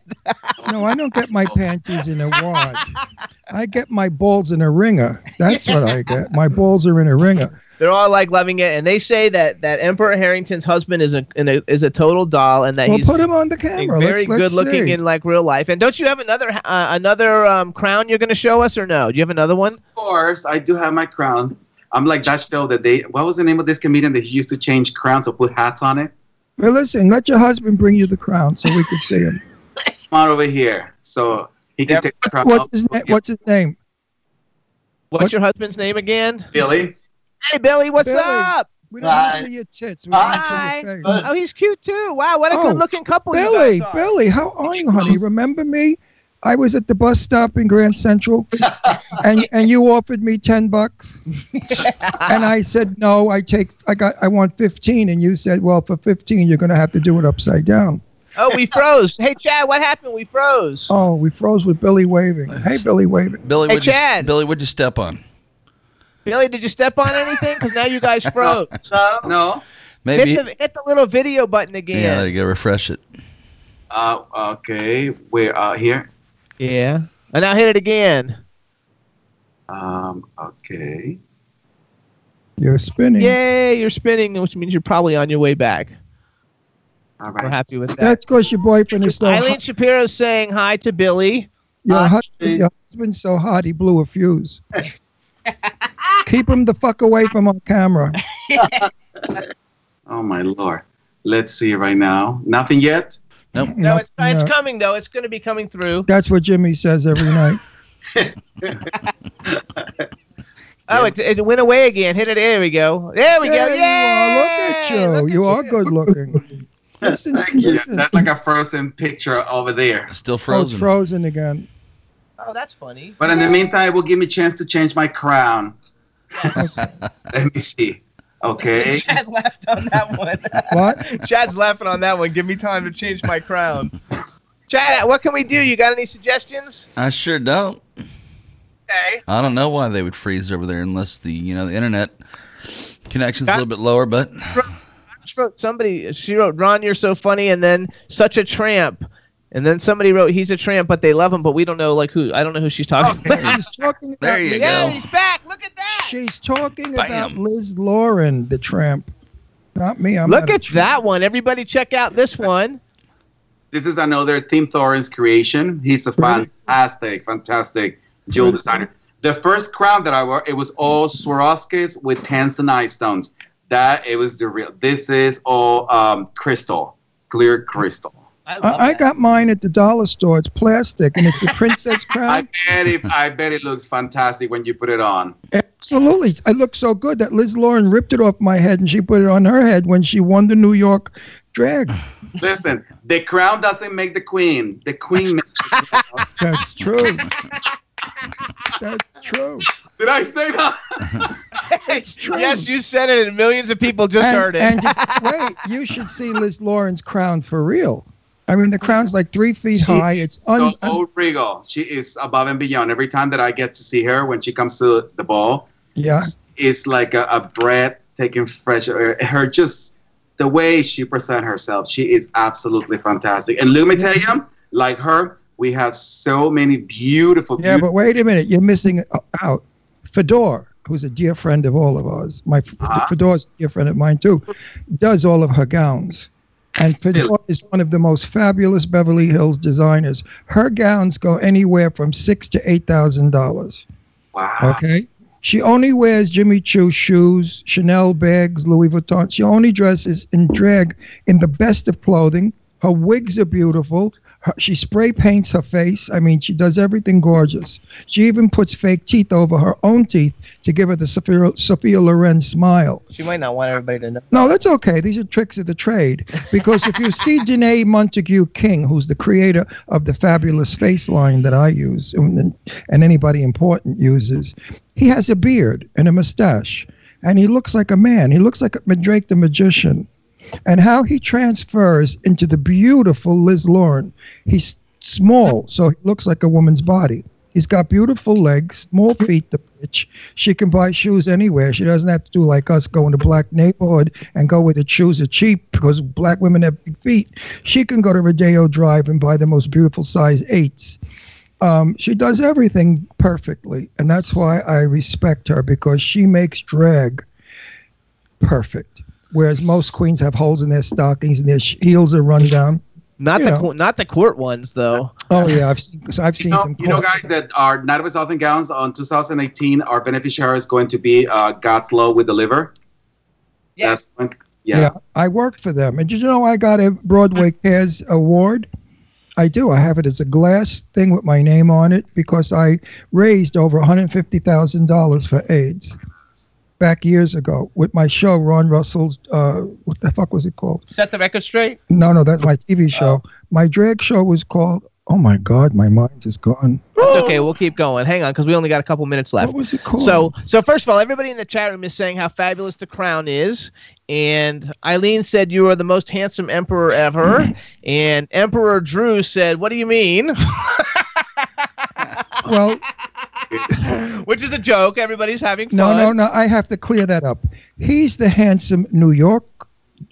No, I don't get my panties in a wad. I get my balls in a ringer. That's what I get. My balls are in a ringer. They're all like loving it, and they say that that Emperor Harrington's husband is a, in a is a total doll, and that Well, he's put him on the camera. very let's, let's good looking see. in like real life. And don't you have another uh, another um, crown you're going to show us, or no? Do you have another one? Of course, I do have my crown. I'm like that show that they. What was the name of this comedian that he used to change crowns or put hats on it? Well, listen, let your husband bring you the crown so we can see him. Come on over here, so he can Yep. take the crown. What's off. his name? What's his name? What's What? your husband's name again? Billy? Hey Billy, what's Billy. up? We don't want Hi. to see your tits. We want to Hi. see your face. Oh, he's cute too. Wow, what a Oh, good looking couple you Billy, guys are. Billy, how are you, honey? Remember me? I was at the bus stop in Grand Central, and and you offered me ten bucks, and I said no. I take I got I want fifteen, and you said, well, for fifteen, you're gonna have to do it upside down. Oh, we froze. hey Chad, what happened? We froze. Oh, we froze with Billy waving. Hey, Billy waving. Billy, Hey, what'd you, Chad. Billy, what'd you step on? Billy, did you step on anything? Because now you guys froze. No. Maybe. Hit the hit the little video button again. yeah, there you go. Refresh it. Uh, okay. We're uh, here. Yeah. And now hit it again. Um, okay. You're spinning. Yay, you're spinning, which means you're probably on your way back. All We're happy with that. That's because your boyfriend is so Eileen hot. Shapiro's saying hi to Billy. Your, Uh, husband, your husband's so hot he blew a fuse. Keep him the fuck away from our camera. Oh my lord. Let's see right now. Nothing yet. Nope. No, it's it's coming though. It's going to be coming through. That's what Jimmy says every night. Oh, it, it went away again. Hit it. There we go. There we go. There you Yay! are. Look at you. Look you at are good looking. Listen, Yeah, listen. that's like a frozen picture over there. Still Oh, frozen. frozen again. Oh, that's funny. But in the meantime, it will give me a chance to change my crown. Let me see. Okay. Chad laughed on that one. What? Chad's laughing on that one. Give me time to change my crown. Chad, what can we do? You got any suggestions? I sure don't. Okay. I don't know why they would freeze over there unless the you know the internet connection's a Got- little bit lower. But She wrote somebody. She wrote, "Ron, you're so funny," and then such a tramp. And then somebody wrote, "He's a tramp, but they love him." But we don't know like who. I don't know who she's talking oh, about. She's talking about, there you Yeah, go. he's back. Look at that. She's talking about Liz Lauren, the tramp. Not me. I'm Look not at that one. Everybody, check out this one. This is another Tim Thorne's creation. He's a fantastic, fantastic jewel designer. The first crown that I wore, it was all Swarovskis with tanzanite stones. That it was the real. This is all um, crystal, clear crystal. I, I, I got mine at the dollar store. It's plastic and it's a princess I crown. bet it. I bet it looks fantastic when you put it on. Absolutely. I look so good that Liz Lauren ripped it off my head and she put it on her head when she won the New York drag. Listen, the crown doesn't make the queen. The queen. makes the crown. That's true. That's true. Did I say that? it's true. Yes, you said it, and millions of people just and, heard it. and you- wait, you should see Liz Lauren's crown for real. I mean, the crown's like three feet She high. is It's un- so regal. She is above and beyond. Every time that I get to see her when she comes to the ball, yeah. it's like a, a breathtaking fresh air. Her just the way she presents herself, she is absolutely fantastic. And let me tell you, like her, we have so many beautiful, Yeah, beautiful but wait a minute. You're missing out. Fedor, who's a dear friend of all of ours, my Uh-huh. Fedor's a dear friend of mine too, does all of her gowns. And Fedor is one of the most fabulous Beverly Hills designers. Her gowns go anywhere from six to eight thousand dollars. wow. Okay. She only wears Jimmy Choo shoes, Chanel bags, Louis Vuitton. She only dresses in drag in the best of clothing. Her wigs are beautiful. Her, she spray paints her face. I mean, she does everything gorgeous. She even puts fake teeth over her own teeth to give her the Sophia, Sophia Loren smile. she might not want everybody to know. No, that's okay. These are tricks of the trade. Because if you see Danné Montague-King, who's the creator of the fabulous face line that I use and, and anybody important uses, he has a beard and a mustache. And he looks like a man. He looks like Drake the magician. And how he transfers into the beautiful Liz Lauren. He's small, so he looks like a woman's body. He's got beautiful legs, small feet, the bitch. She can buy shoes anywhere. She doesn't have to do like us, go in a black neighborhood and go where the shoes are cheap because black women have big feet. She can go to Rodeo Drive and buy the most beautiful size eights. Um, she does everything perfectly, and that's why I respect her because she makes drag perfect. Whereas most queens have holes in their stockings and their heels are run down. Not You the know. not the court ones though. Oh yeah, I've seen I've You seen know, some. you know, guys, that our Night of a Thousand Gowns on 2018, our beneficiary is going to be uh, God's Love We Deliver. Yes. Yeah. yeah. I worked for them. And did you know I got a Broadway Cares award? I do. I have it as a glass thing with my name on it because I raised over $150,000 for AIDS back years ago with my show, Ron Russell's, uh, what the fuck was it called? Set the record straight. No, no, that's my TV show. My drag show was called, oh my God, my mind is gone. It's okay. We'll keep going. Hang on, because we only got a couple minutes left. What was it called? So, so first of all, everybody in the chat room is saying how fabulous the crown is, and Eileen said you are the most handsome emperor ever, and Emperor Drew said, "What do you mean?" well, Which is a joke. Everybody's having fun. No, no, no. I have to clear that up. He's the handsome New York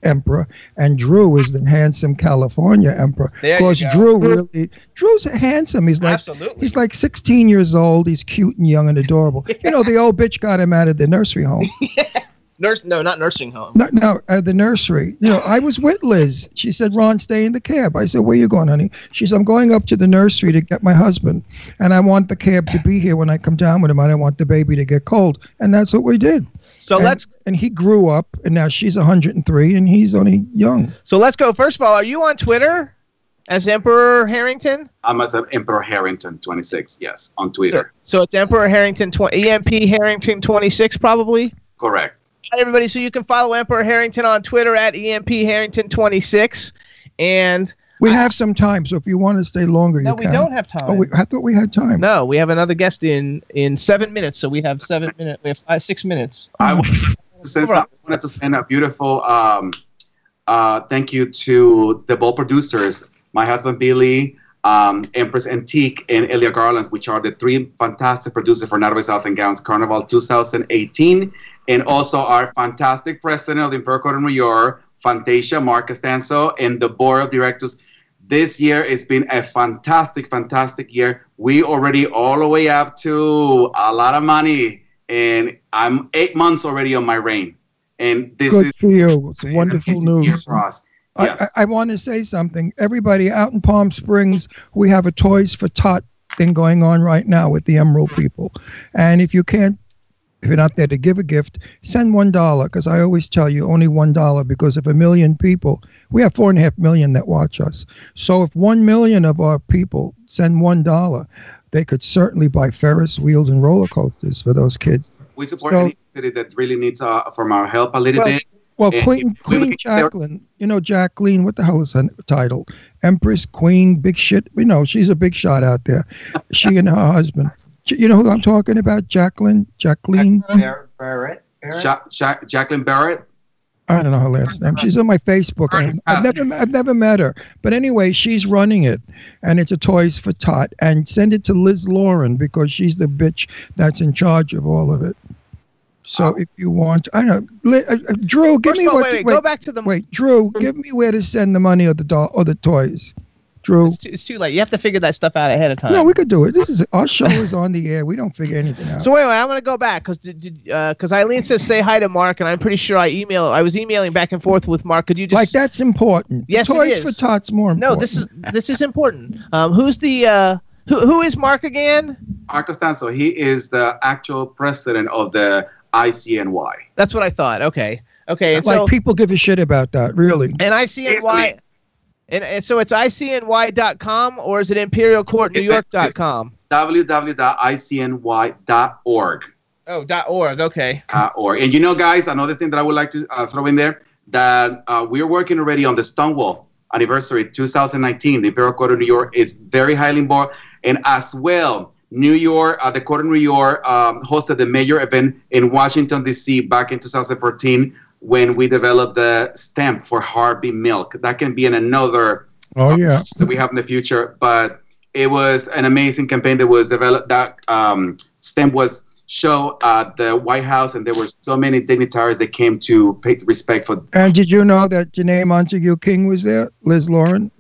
emperor, and Drew is the handsome California emperor. Because. Drew really, Drew's handsome. He's like, Absolutely. he's like 16 years old. He's cute and young and adorable. You know, the old bitch got him out of the nursery home. Nurse, no, not nursing home. No, no, uh, the nursery. You know, I was with Liz. She said, "Ron, stay in the cab." I said, "Where you going, honey?" She said, "I'm going up to the nursery to get my husband, and I want the cab to be here when I come down with him. I don't want the baby to get cold." And that's what we did. So and, let's And he grew up, and now she's 103, and he's only young. so let's go. First of all, are you on Twitter as Emperor Harrington? I'm as an Emperor Harrington 26, yes, on So, Twitter. so it's Emperor Harrington, tw- EMP Harrington 26, probably. Correct. Hi, everybody. So you can follow Emperor Harrington on Twitter at EMP Harrington 26. And We have some time, so if you want to stay longer, no, you we can. don't have time. Oh, we, I thought we had time. no, we have another guest in in seven minutes. So we have seven minutes. We have five, six minutes. I wanted to send, some- I wanted to send a beautiful um, uh, thank you to the ball producers, my husband Billy, um, Empress Antique, and Elia Garlands, which are the three fantastic producers for Night of and Gowns Carnival 2018, and also our fantastic president of the Imperial Court of New York, Fantasia Mark Costanzo, and the board of directors. This year has been a fantastic, fantastic year. We already all the way up to a lot of money, and I'm eight months already on my reign. And this Good is for you. It's wonderful news. for us. I, I, I want to say something. Everybody out in Palm Springs, we have a Toys for Tot thing going on right now with the Emerald people. And if you can't if you're not there to give a gift, send one dollar because I always tell you only one dollar because if a million people, we have four and a half million that watch us. So if one million of our people send one dollar, they could certainly buy Ferris wheels and roller coasters for those kids. We support So- any city that really needs uh, from our help a little Well, bit. Well, And Queen if Queen look at their- Jacqueline, you know Jacqueline. What the hell is her title? Empress Queen, big shit. You know she's a big shot out there. She and her husband. You know who I'm talking about? Jacqueline. Jacqueline. Barrett. Ja- Ja- Jacqueline Barrett. I don't know her last name. She's on my Facebook. I, I've never, I've never met her. But anyway, she's running it, and it's a Toys for Tot. And send it to Liz Lauren because she's the bitch that's in charge of all of it. So if you want, I don't know, uh, uh, Drew, give First me all, what. wait, to- wait, go back to the. Wait, Drew, give me where to send the money or the doll or the toys. Drew. It's too, it's too late. You have to figure that stuff out ahead of time. No, we could do it. This is our show is on the air. We don't figure anything out. So wait, wait, I'm gonna go back because because Eileen says say hi to Mark, and I'm pretty sure I email. I was emailing back and forth with Mark. Could you just like that's important. Yes, it toys is. for tots more important. No, this is this is important. Um, who's the uh, who who is Mark again? Mark Costanzo. He is the actual president of the ICNY. That's what I thought. Okay, okay, and like so people give a shit about that, really. and ICNY. And, and so it's icny.com or is it imperialcourtnewyork.com? www.icny.org. Oh, dot .org. Okay. uh, or and you know guys another thing that i would like to uh, throw in there that uh, we're working already on the stonewall anniversary 2019 the imperial court of new york is very highly involved and as well new york uh, the court of new york um, hosted the major event in washington d.c back in 2014 when we developed the stamp for Harvey Milk that can be in another Oh yeah. that we have in the future. But it was an amazing campaign that was developed. That um, stamp was show at the White House, and there were so many dignitaries that came to pay respect for. And did you know that Danné Montague-King was there, Liz Lauren?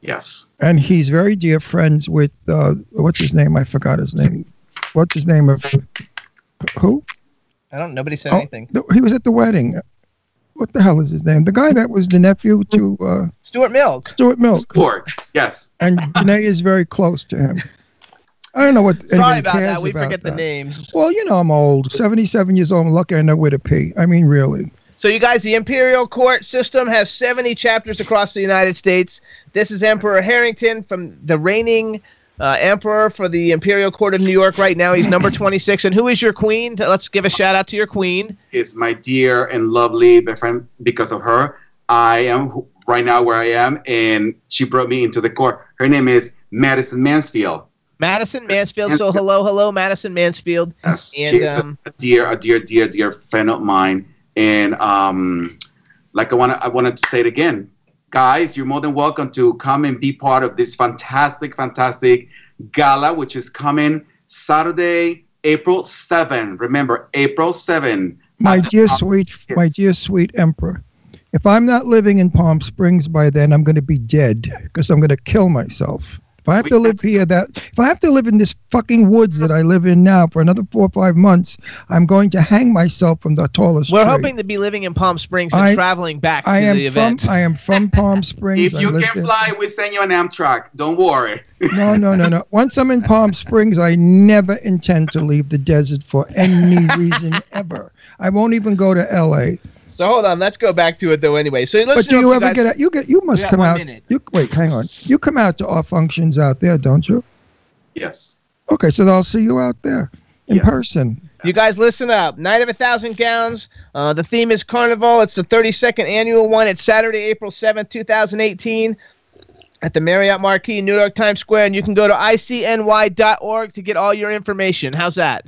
Yes, And he's very dear friends with uh, what's his name? I forgot his name. What's his name of who? I don't. Nobody said Oh, anything. the- he was at the wedding. What the hell is his name? The guy that was the nephew to uh, Stuart Milk. Stuart Milk. Sport. Yes, And Danné is very close to him. I don't know what. Sorry anybody about cares that. We about forget the names. Well, you know I'm old. 77 years old. I'm lucky I know where to pee. I mean, really. So you guys, the imperial court system has 70 chapters across the United States. This is Emperor Harrington from the reigning uh, emperor for the imperial court of New York. Right now, he's number 26. And who is your queen? Let's give a shout out to your queen. is my dear and lovely best friend. Because of her, I am right now where I am, and she brought me into the court. Her name is Madison Mansfield. Madison Mansfield. So hello, hello, Madison Mansfield. Yes, And, she's um, a dear, a dear, dear, dear friend of mine. And um, like I want I wanted to say it again, guys. You're more than welcome to come and be part of this fantastic, fantastic gala, which is coming Saturday, April 7. Remember, April 7. My dear uh, sweet, my dear sweet emperor. If I'm not living in Palm Springs by then, I'm going to be dead because I'm going to kill myself. If I have to live here, that if I have to live in this fucking woods that I live in now for another four or five months, I'm going to hang myself from the tallest We're tree. hoping to be living in Palm Springs and I- traveling back to am the from event. I am from Palm Springs. If you can there. fly, we send you an Amtrak. Don't worry. No, no, no, no. Once I'm in Palm Springs, I never intend to leave the desert for any reason ever. I won't even go to L.A. So hold on, let's go back to it though. Anyway, so let's. But do you ever guys, get out? You get. You must got come out. minute. You wait. Hang on. You come out to our functions out there, don't you? Yes. Okay, so I'll see you out there in Yes. person. You guys, listen up. Night of a Thousand Gowns. Uh, the theme is Carnival. It's the 32nd annual one. It's Saturday, April 7th, 2018, at the Marriott Marquis, New York Times Square. And you can go to icny.org to get all your information. How's that?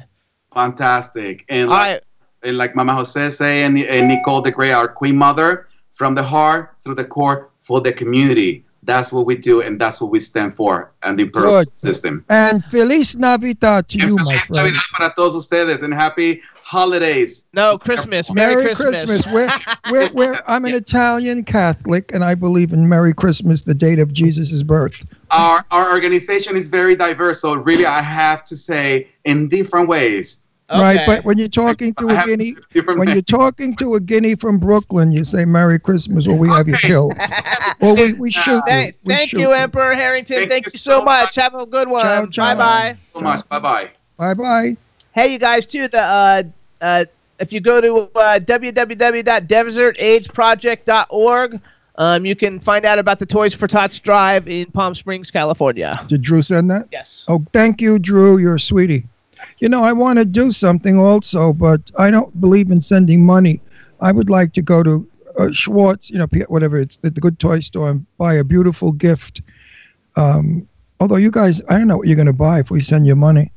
Fantastic. And All like, right. and Eh, like Mama Jose say and, and Nicole the Great, our Queen Mother, from the heart through the core for the community. That's what we do, and that's what we stand for, and the imperial Good. system. And Feliz Navidad to you, And my feliz friend. Navidad para todos ustedes, and happy holidays. No, Christmas. Merry, Merry Christmas. We're, we're, we're, I'm an Italian Catholic, and I believe in Merry Christmas, the date of Jesus' birth. Our our organization is very diverse, so really, I have to say, in different ways. Right, but when you're talking to I a have guinea, different when ways. you're talking to a guinea from Brooklyn, you say Merry Christmas, or we have you killed, or we, we shoot you. Thank, We thank shoot you, Emperor Harrington. Thank Thank, you you so so much. much. Have a good one. Ciao, ciao. Bye bye. so much. Bye bye. Bye bye. Hey, you guys, too. The uh, uh, if you go to uh, www.desertaidsproject.org, um, you can find out about the Toys for Tots drive in Palm Springs, California. Did Drew send that? Yes. Oh, thank you, Drew. You're a sweetie. You know, I want to do something also, but I don't believe in sending money. I would like to go to uh, Schwarz, you know, whatever it's the, the good toy store, and buy a beautiful gift. Um, although you guys, I don't know what you're going to buy if we send you money.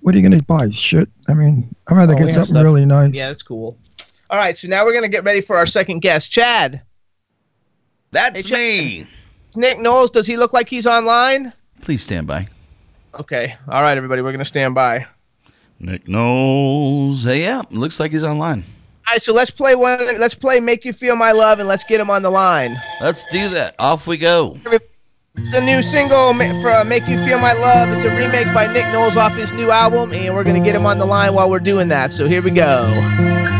What are you going to buy? Shit. I mean, I'd rather Oh, get something stuff. really nice. Yeah, that's cool. All right, so now we're going to get ready for our second guest. Chad, That's Hey, me. Nick Knowles, does he look like he's online? Please stand by. Okay. All right, everybody, we're going to stand by. Nick Knowles. Hey, yeah, looks like he's online. All right, so let's play one. Let's play "Make You Feel My Love" and let's get him on the line. Let's do that. Off we go. It's a new single from uh, "Make You Feel My Love." It's a remake by Nick Knowles off his new album, and we're gonna get him on the line while we're doing that. So here we go.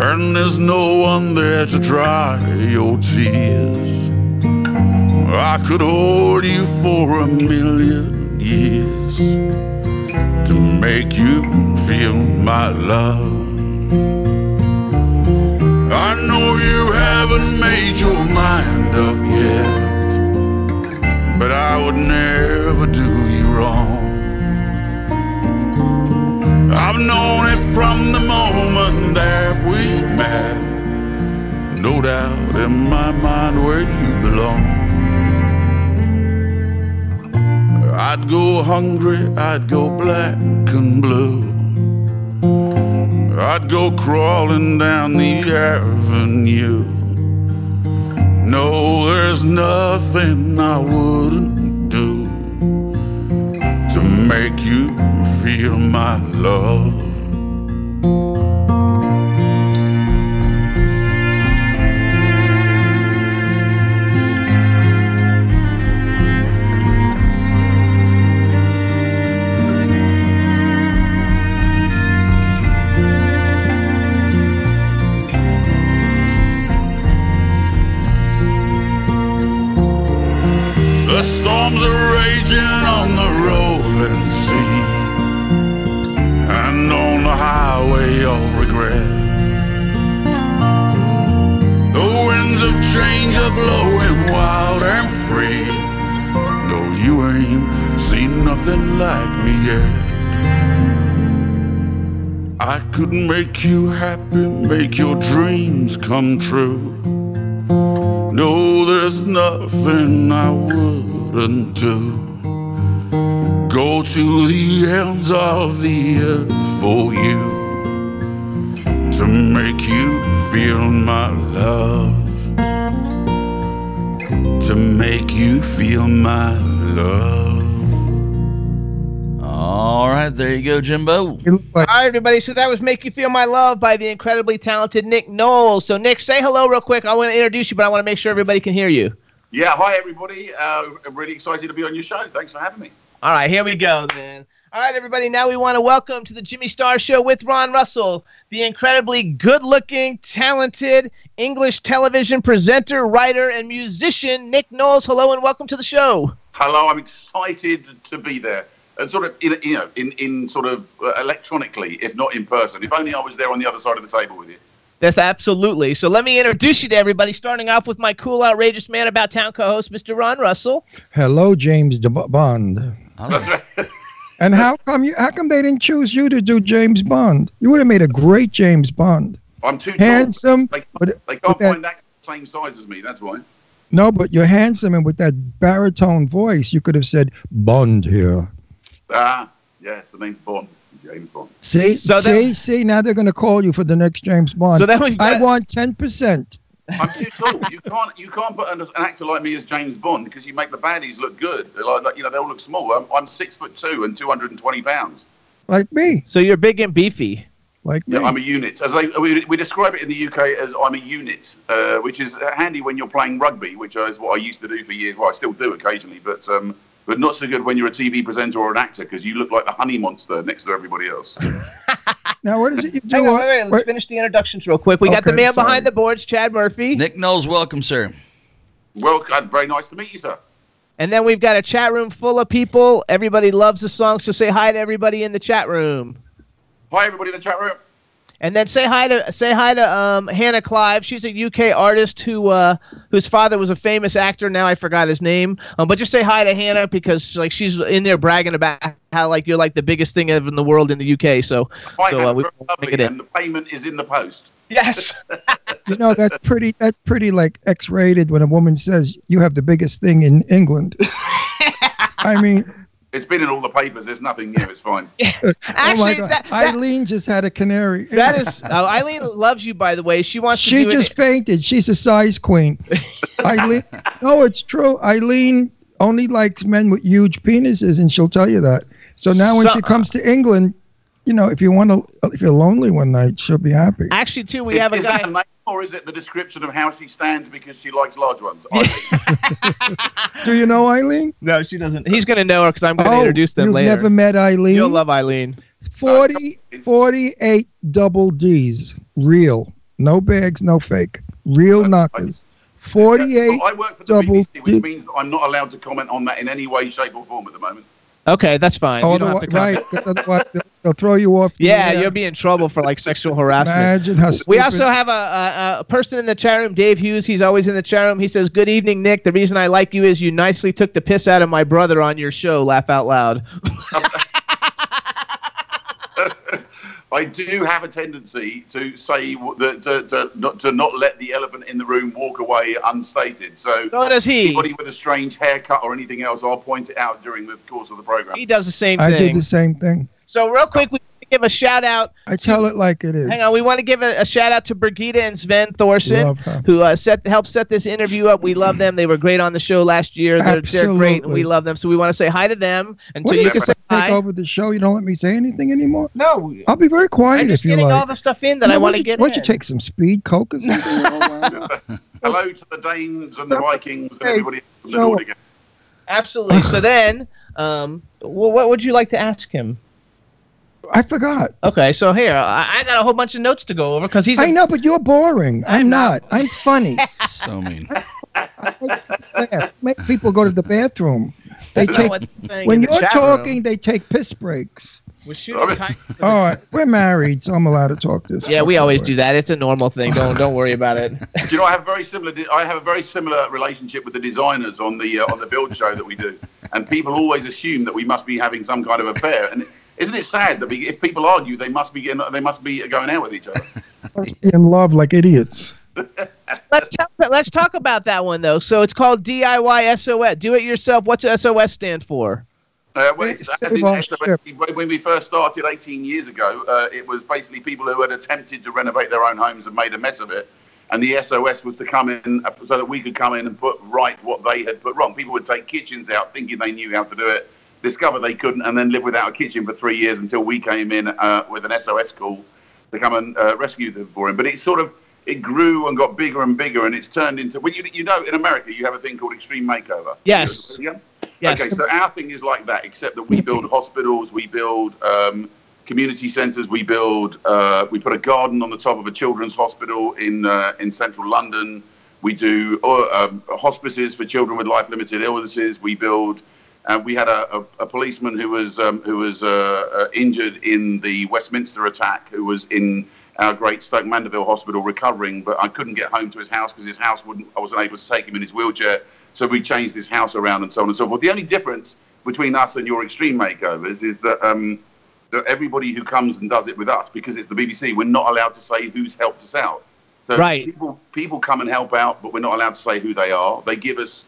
and there's no one there to dry your tears. I could hold you for a million years to make you feel my love. I know you haven't made your mind up yet, but I would never do you wrong. I've known it from the moment that we met. No doubt in my mind where you belong. I'd go hungry, I'd go black and blue. I'd go crawling down the avenue. No, there's nothing I wouldn't to make you feel my love. The storms are raging on the rolling are blowing wild and free. No, you ain't seen nothing like me yet. I could make you happy, make your dreams come true. No, there's nothing I wouldn't do. Go to the ends of the earth for you to make you feel my love. To make you feel my love. All right, there you go, Jimbo. You All right, everybody. So that was "Make You Feel My Love" by the incredibly talented Nick Knowles. So Nick, say hello real quick. I want to introduce you, but I want to make sure everybody can hear you. Yeah, hi everybody. Uh, I'm really excited to be on your show. Thanks for having me. All right, here we go, then. All right, everybody. Now we want to welcome to the Jimmy Star Show with Ron Russell, the incredibly good-looking, talented English television presenter, writer, and musician Nick Knowles. Hello, and welcome to the show. Hello, I'm excited to be there. And sort of, in, you know, in, in sort of uh, electronically, if not in person. If only I was there on the other side of the table with you. That's absolutely. So let me introduce you to everybody, starting off with my cool, outrageous man about town co-host, Mr. Ron Russell. hello, James De- Bond. All That's right. right. And how come you? How come they didn't choose you to do James Bond? You would have made a great James Bond. I'm too tall. Handsome, They, but they can't that- find that same size as me. That's why. no, but you're handsome, and with that baritone voice, you could have said Bond here. Ah, yes, the name's Bond. James Bond. See, So that- see, see. Now they're going to call you for the next James Bond. So then we've I got- want ten percent. I'm too tall. You can't you can't put an, an actor like me as James Bond because you make the baddies look good. They're like, like, you know, they all look small. I'm, I'm six foot two and 220 pounds. Like me. So you're big and beefy. Like me. Yeah, I'm a unit. As I, we, we describe it in the UK as I'm a unit, uh, which is handy when you're playing rugby, which is what I used to do for years. Well, I still do occasionally, but um, but not so good when you're a TV presenter or an actor because you look like the honey monster next to everybody else. Now, what is it you do? Hang on, on- wait, wait, let's what- finish the introductions real quick. We got the man sorry. behind the boards, Chad Murphy. Nick Knowles, welcome, sir. well, uh, very nice to meet you, sir. And then we've got a chat room full of people. Everybody loves the song, so say hi to everybody in the chat room. Hi, everybody in the chat room. And then say hi to say hi to um, Hannah Clive. She's a UK artist who uh, whose father was a famous actor. Now I forgot his name. Um, but just say hi to Hannah because like she's in there bragging about how like you're like the biggest thing ever in the world in the UK. So Hi, so uh, we very make it in. and the payment is in the post. Yes. You know, that's pretty. That's pretty like X-rated when a woman says you have the biggest thing in England. I mean, It's been in all the papers. There's nothing new. It's fine. oh Actually, my God. that, that, Eileen just had a canary. that is uh, Eileen loves you. By the way, she wants to She do just it. fainted. She's a size queen. Eileen. No, it's true. Eileen only likes men with huge penises, and she'll tell you that. So now when So- she comes to England, you know, if you want to, if you're lonely one night, she'll be happy. Actually, too, we is, have a guy. That a name or is it the description of how she stands because she likes large ones? Do you know Eileen? No, she doesn't. He's gonna know her because I'm gonna oh, introduce them you've later. never met Eileen? You'll love Eileen. 40, uh, 48 double D's. Real. No bags, no fake. Real uh, knockers. 48 I work for the double BBC, which means I'm not allowed to comment on that in any way, shape, or form at the moment. Okay, that's fine. Oh, You don't have to comment. right. Otherwise, they'll, they'll throw you off. the Yeah, air. you'll be in trouble for like sexual harassment. Imagine how stupid. We also have a, a, a person in the chat room, Dave Hughes. He's always in the chat room. He says, "Good evening, Nick. The reason I like you is you nicely took the piss out of my brother on your show. Laugh out loud." I do have a tendency to say that to, to, not, to not let the elephant in the room walk away unstated. So, So does he. anybody with a strange haircut or anything else, I'll point it out during the course of the program. He does the same thing. I thing. did the same thing. So real quick, we give a shout out. I tell it like it is. Hang on, we want to give a, a shout out to Brigida and Sven Thorson, who uh, set helped set this interview up. We love them. They were great on the show last year. They're, they're great, and we love them. So we want to say hi to them. And so you can say take hi. over the show? You don't let me say anything anymore? No, I'll be very quiet I'm just if you getting like. all the stuff in that You know, I want to get Why don't you take some speed coke or something? Hello to the Danes and the Vikings and Hey, everybody from the Joe. Nordic. Absolutely. so then, um, well, what would you like to ask him? I forgot. Okay, so here I, I got a whole bunch of notes to go over because he's. a- I know, but you're boring. I'm, I'm not. not. I'm funny. So mean. Yeah, Make people go to the bathroom. They take what they're when the you're chat room. talking, they take piss breaks. We're shooting time. All right, we're married, so I'm allowed to talk this. Yeah, we always way. do that. It's a normal thing. Don't don't worry about it. You know I have a very similar? I have a very similar relationship with the designers on the uh, on the build show that we do, and people always assume that we must be having some kind of affair. And isn't it sad that we, if people argue, they must be getting, they must be going out with each other? in love like idiots. let's talk, let's talk about that one though. So it's called DIY SOS. Do it yourself. What's SOS stand for? Uh, well, it's, Save as in SOS, when we first started 18 years ago, uh, it was basically people who had attempted to renovate their own homes and made a mess of it. And the SOS was to come in uh, so that we could come in and put right what they had put wrong. People would take kitchens out thinking they knew how to do it, discover they couldn't, and then live without a kitchen for three years until we came in uh, with an SOS call to come and uh, rescue them for him. But it sort of it grew and got bigger and bigger, and it's turned into. Well, you, you know, in America, you have a thing called extreme makeover. Yes. Yeah. Yes. Okay, so our thing is like that, except that we build hospitals, we build um, community centres, we build, uh, we put a garden on the top of a children's hospital in uh, in central London. We do uh, um, hospices for children with life limited illnesses. We build. Uh, we had a, a, a policeman who was um, who was uh, uh, injured in the Westminster attack, who was in our great Stoke Mandeville Hospital recovering, but I couldn't get home to his house because his house wouldn't. I wasn't able to take him in his wheelchair, so we changed his house around and so on and so forth. The only difference between us and your extreme makeovers is that, um, that everybody who comes and does it with us, because it's the BBC, we're not allowed to say who's helped us out. So Right. people people come and help out, but we're not allowed to say who they are. They give us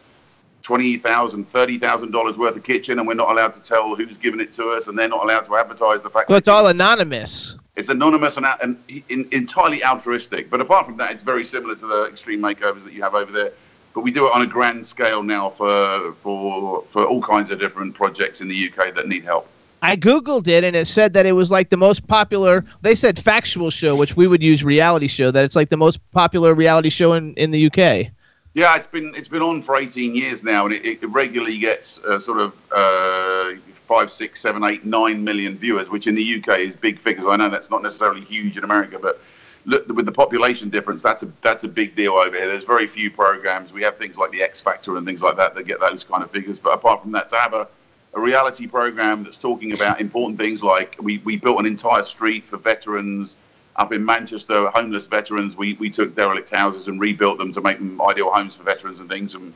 twenty thousand, thirty thousand dollars worth of kitchen, and we're not allowed to tell who's given it to us, and they're not allowed to advertise the fact. So that it's all anonymous. It's anonymous and, and in, entirely altruistic. But apart from that, it's very similar to the extreme makeovers that you have over there. But we do it on a grand scale now for for for all kinds of different projects in the UK that need help. I googled it and it said that it was like the most popular. They said factual show, which we would use reality show. That it's like the most popular reality show in, in the UK. Yeah, it's been it's been on for 18 years now, and it, it regularly gets uh, sort of uh, five, six, seven, eight, nine million viewers, which in the UK is big figures. I know that's not necessarily huge in America, but look with the population difference, that's a that's a big deal over here. There's very few programs. We have things like the X Factor and things like that that get those kind of figures. But apart from that, to have a a reality program that's talking about important things like we, we built an entire street for veterans up in Manchester, homeless veterans. We, we took derelict houses and rebuilt them to make them ideal homes for veterans and things. And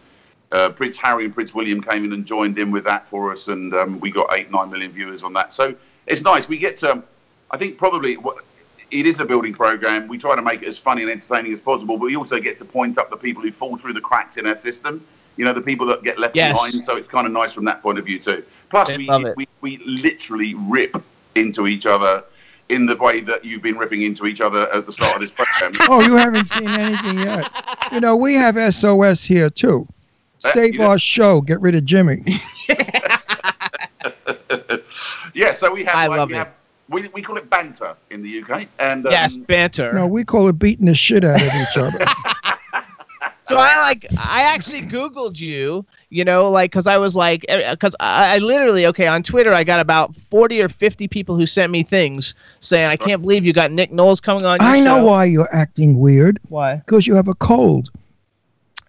uh, Prince Harry and Prince William came in and joined in with that for us, and um, we got eight, nine million viewers on that. So it's nice. We get to, I think probably what, it is a building program. We try to make it as funny and entertaining as possible, but we also get to point up the people who fall through the cracks in our system. You know, the people that get left Yes. behind. So it's kind of nice from that point of view too. Plus, we, we we literally rip into each other in the way that you've been ripping into each other at the start of this program. Oh, you haven't seen anything yet. You know, we have SOS here too. Uh, Save you know- our show. Get rid of Jimmy. yeah, so we have I like, love we it. have we, we call it banter in the UK, and um, yes, banter. No, we call it beating the shit out of each other. So I like I actually Googled you, you know, like because I was like, because I, I literally okay on Twitter I got about forty or fifty people who sent me things saying I can't believe you got Nick Knowles coming on. Your I know show." why you're acting weird. Why? Because you have a cold.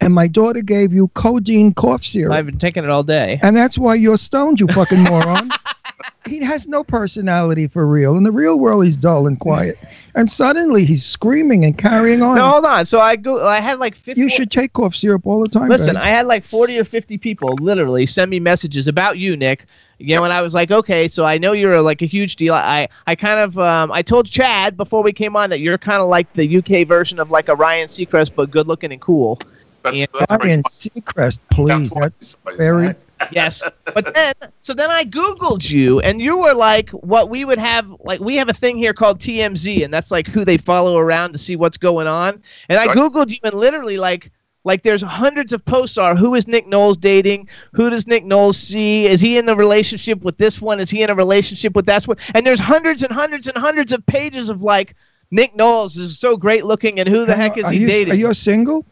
And my daughter gave you codeine cough syrup. I've been taking it all day. And that's why you're stoned, you fucking moron. he has no personality for real. In the real world, he's dull and quiet. And suddenly he's screaming and carrying on. No, hold on. So I go. I had like fifty. you should take cough syrup all the time. Listen, babe. I had like 40 or 50 people literally send me messages about you, Nick. You know, and I was like, okay, so I know you're like a huge deal. I, I kind of, um, I told Chad before we came on that you're kind of like the UK version of like a Ryan Seacrest, but good looking and cool. That's, Yeah. that's Ryan. Seacrest, please. That's That's very. Yes, but then, so then I Googled you, and you were like what we would have, like we have a thing here called TMZ, and that's like who they follow around to see what's going on. And I Googled you, and literally like. Like there's hundreds of posts are who is Nick Knowles dating? Who does Nick Knowles see? Is he in a relationship with this one? Is he in a relationship with that one? And there's hundreds and hundreds and hundreds of pages of like Nick Knowles is so great looking and who the heck is are he you, dating? Are you single?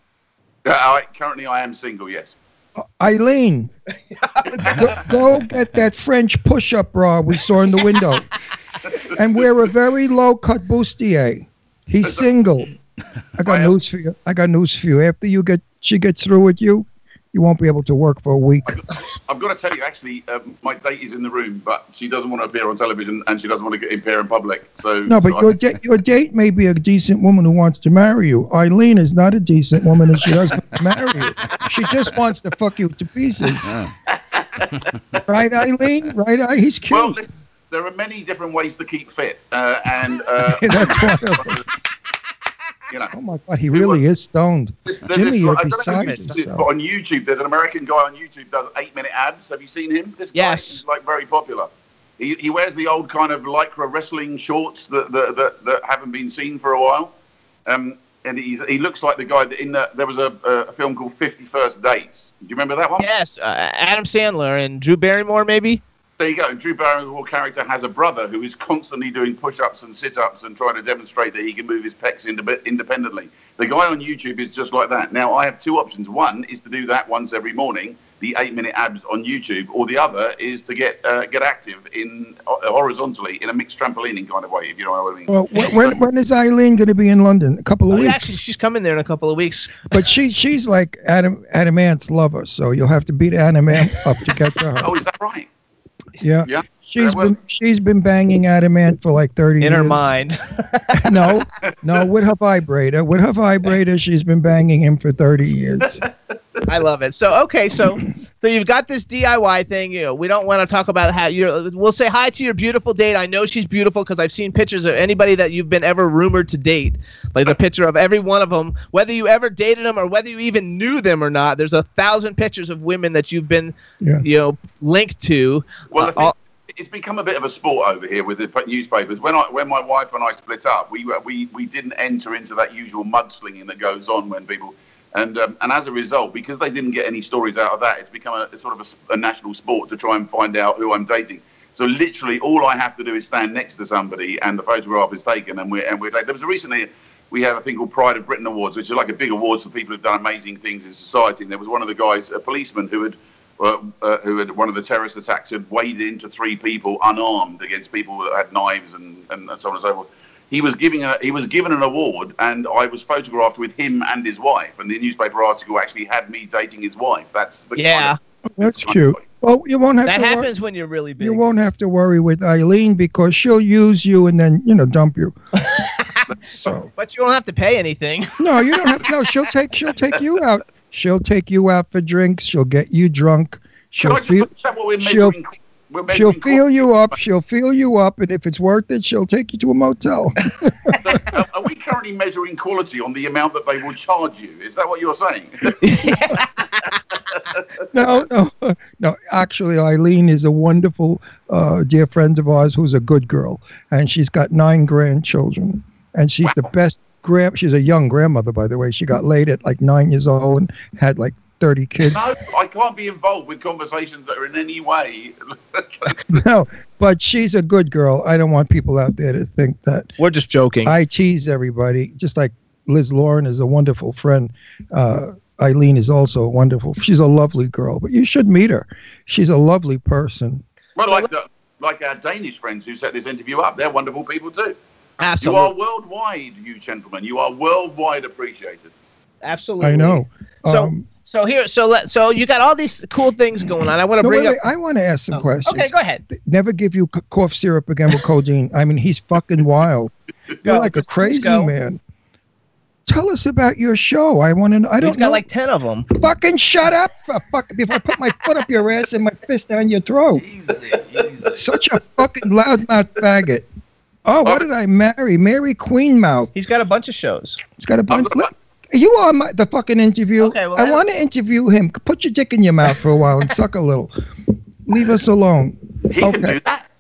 Uh, I, currently, I am single. Yes. Eileen, go, go get that French push-up bra we saw in the window, and wear a very low-cut bustier. He's single. I got I news for you. I got news for you. After you get she gets through with you, you won't be able to work for a week. I've got to tell you, actually, um, my date is in the room, but she doesn't want to appear on television and she doesn't want to get appear in public. So No, but so your I- da- your date may be a decent woman who wants to marry you. Eileen is not a decent woman, and she doesn't want to marry you. She just wants to fuck you to pieces. right, Eileen? Right, Ei- he's cute. well, listen, there are many different ways to keep fit, uh, and uh, That's why. You know. Oh my God, he really is stoned. This, Jimmy, this, you're I don't know if this, but on YouTube, there's an American guy on YouTube does eight minute abs. Have you seen him? This guy Yes. is like very popular. He, he wears the old kind of lycra wrestling shorts that that, that, that haven't been seen for a while. Um, and he's, he looks like the guy that in the, there was a, a film called Fifty First Dates. Do you remember that one? yes, uh, Adam Sandler and Drew Barrymore maybe. There you go. And Drew Barrymore's character has a brother who is constantly doing push-ups and sit-ups and trying to demonstrate that he can move his pecs inde- independently. The guy on YouTube is just like that. Now I have two options. One is to do that once every morning, the eight-minute abs on YouTube, or the other is to get uh, get active in uh, horizontally in a mixed trampolining kind of way. If you know what I mean. Well, wh- when, when is Eileen going to be in London? A couple of Oh, weeks. actually, she's coming there in a couple of weeks. But she she's like Adam Adam Ant's lover, so you'll have to beat Adam Ant up to get to her. Oh, is that right? Yeah. Yeah. She's well- been she's been banging Adam Ant for like thirty In years. her mind. no, no, with her vibrator. With her vibrator, she's been banging him for thirty years. I love it. So okay, so so you've got this DIY thing. You know, we don't want to talk about how you're. We'll say hi to your beautiful date. I know she's beautiful because I've seen pictures of anybody that you've been ever rumored to date, like the picture of every one of them, whether you ever dated them or whether you even knew them or not. There's a thousand pictures of women that you've been, Yeah. you know, linked to. Well, Uh, thing, all- it's become a bit of a sport over here with the newspapers. When I when my wife and I split up, we were- we we didn't enter into that usual mudslinging that goes on when people. And, um, and as a result, because they didn't get any stories out of that, it's become a, it's sort of a national sport to try and find out who I'm dating. So literally, all I have to do is stand next to somebody, and the photograph is taken, and we're and we're like, there was a recently we have a thing called Pride of Britain Awards, which is like a big awards for people who've done amazing things in society. And there was one of the guys, a policeman who had uh, uh, who had one of the terrorist attacks had waded into three people unarmed against people that had knives and, and so on and so forth. He was giving a he was given an award, and I was photographed with him and his wife. And the newspaper article actually had me dating his wife. That's the Yeah. Oh, that's cute. Well, you won't have That to wor- happens when you're really big. you won't have to worry with Eileen because she'll use you and then you know dump you. so But you don't have to pay anything. no, you don't have. No, she'll take she'll take you out. She'll take you out for drinks. She'll get you drunk. She'll Can I just- feel. is that what we're she'll- We're She'll feel you up. She'll feel you up, and if it's worth it, she'll take you to a motel. are, are we currently measuring quality on the amount that they will charge you? Is that what you're saying? no, no, no. Actually, Eileen is a wonderful, uh, dear friend of ours who's a good girl, and she's got nine grandchildren, and she's the best grand. She's a young grandmother, by the way. She got laid at like nine years old and had like thirty kids. no, I can't be involved with conversations that are in any way. no, but she's a good girl. I don't want people out there to think that We're just joking. I tease everybody, just like Liz Lauren is a wonderful friend. Uh, Eileen is also a wonderful. She's a lovely girl, but you should meet her. She's a lovely person. well, like the, like our Danish friends who set this interview up, they're wonderful people too. Absolutely. You are worldwide, you gentlemen. You are worldwide appreciated. Absolutely. I know. So Um, so here so let so you got all these cool things going on. I want to no, bring wait, up. wait, I want to ask some Oh, questions. Okay, go ahead. Never give you cough syrup again with codeine. I mean, he's fucking wild. You're Go, like a crazy man. Tell us about your show. I want to know. I don't know. He's got know. like ten of them. fucking shut up, fuck, before I put my foot up your ass and my fist down your throat. Easy, easy. Such a fucking loudmouth faggot. Oh, what oh. did I marry? Mary Queenmouth. He's got a bunch of shows. He's got a bunch. Look, you on my, the fucking interview? Okay, well, I I- want to interview him. Put your dick in your mouth for a while and suck a little. Leave us alone. He can do that.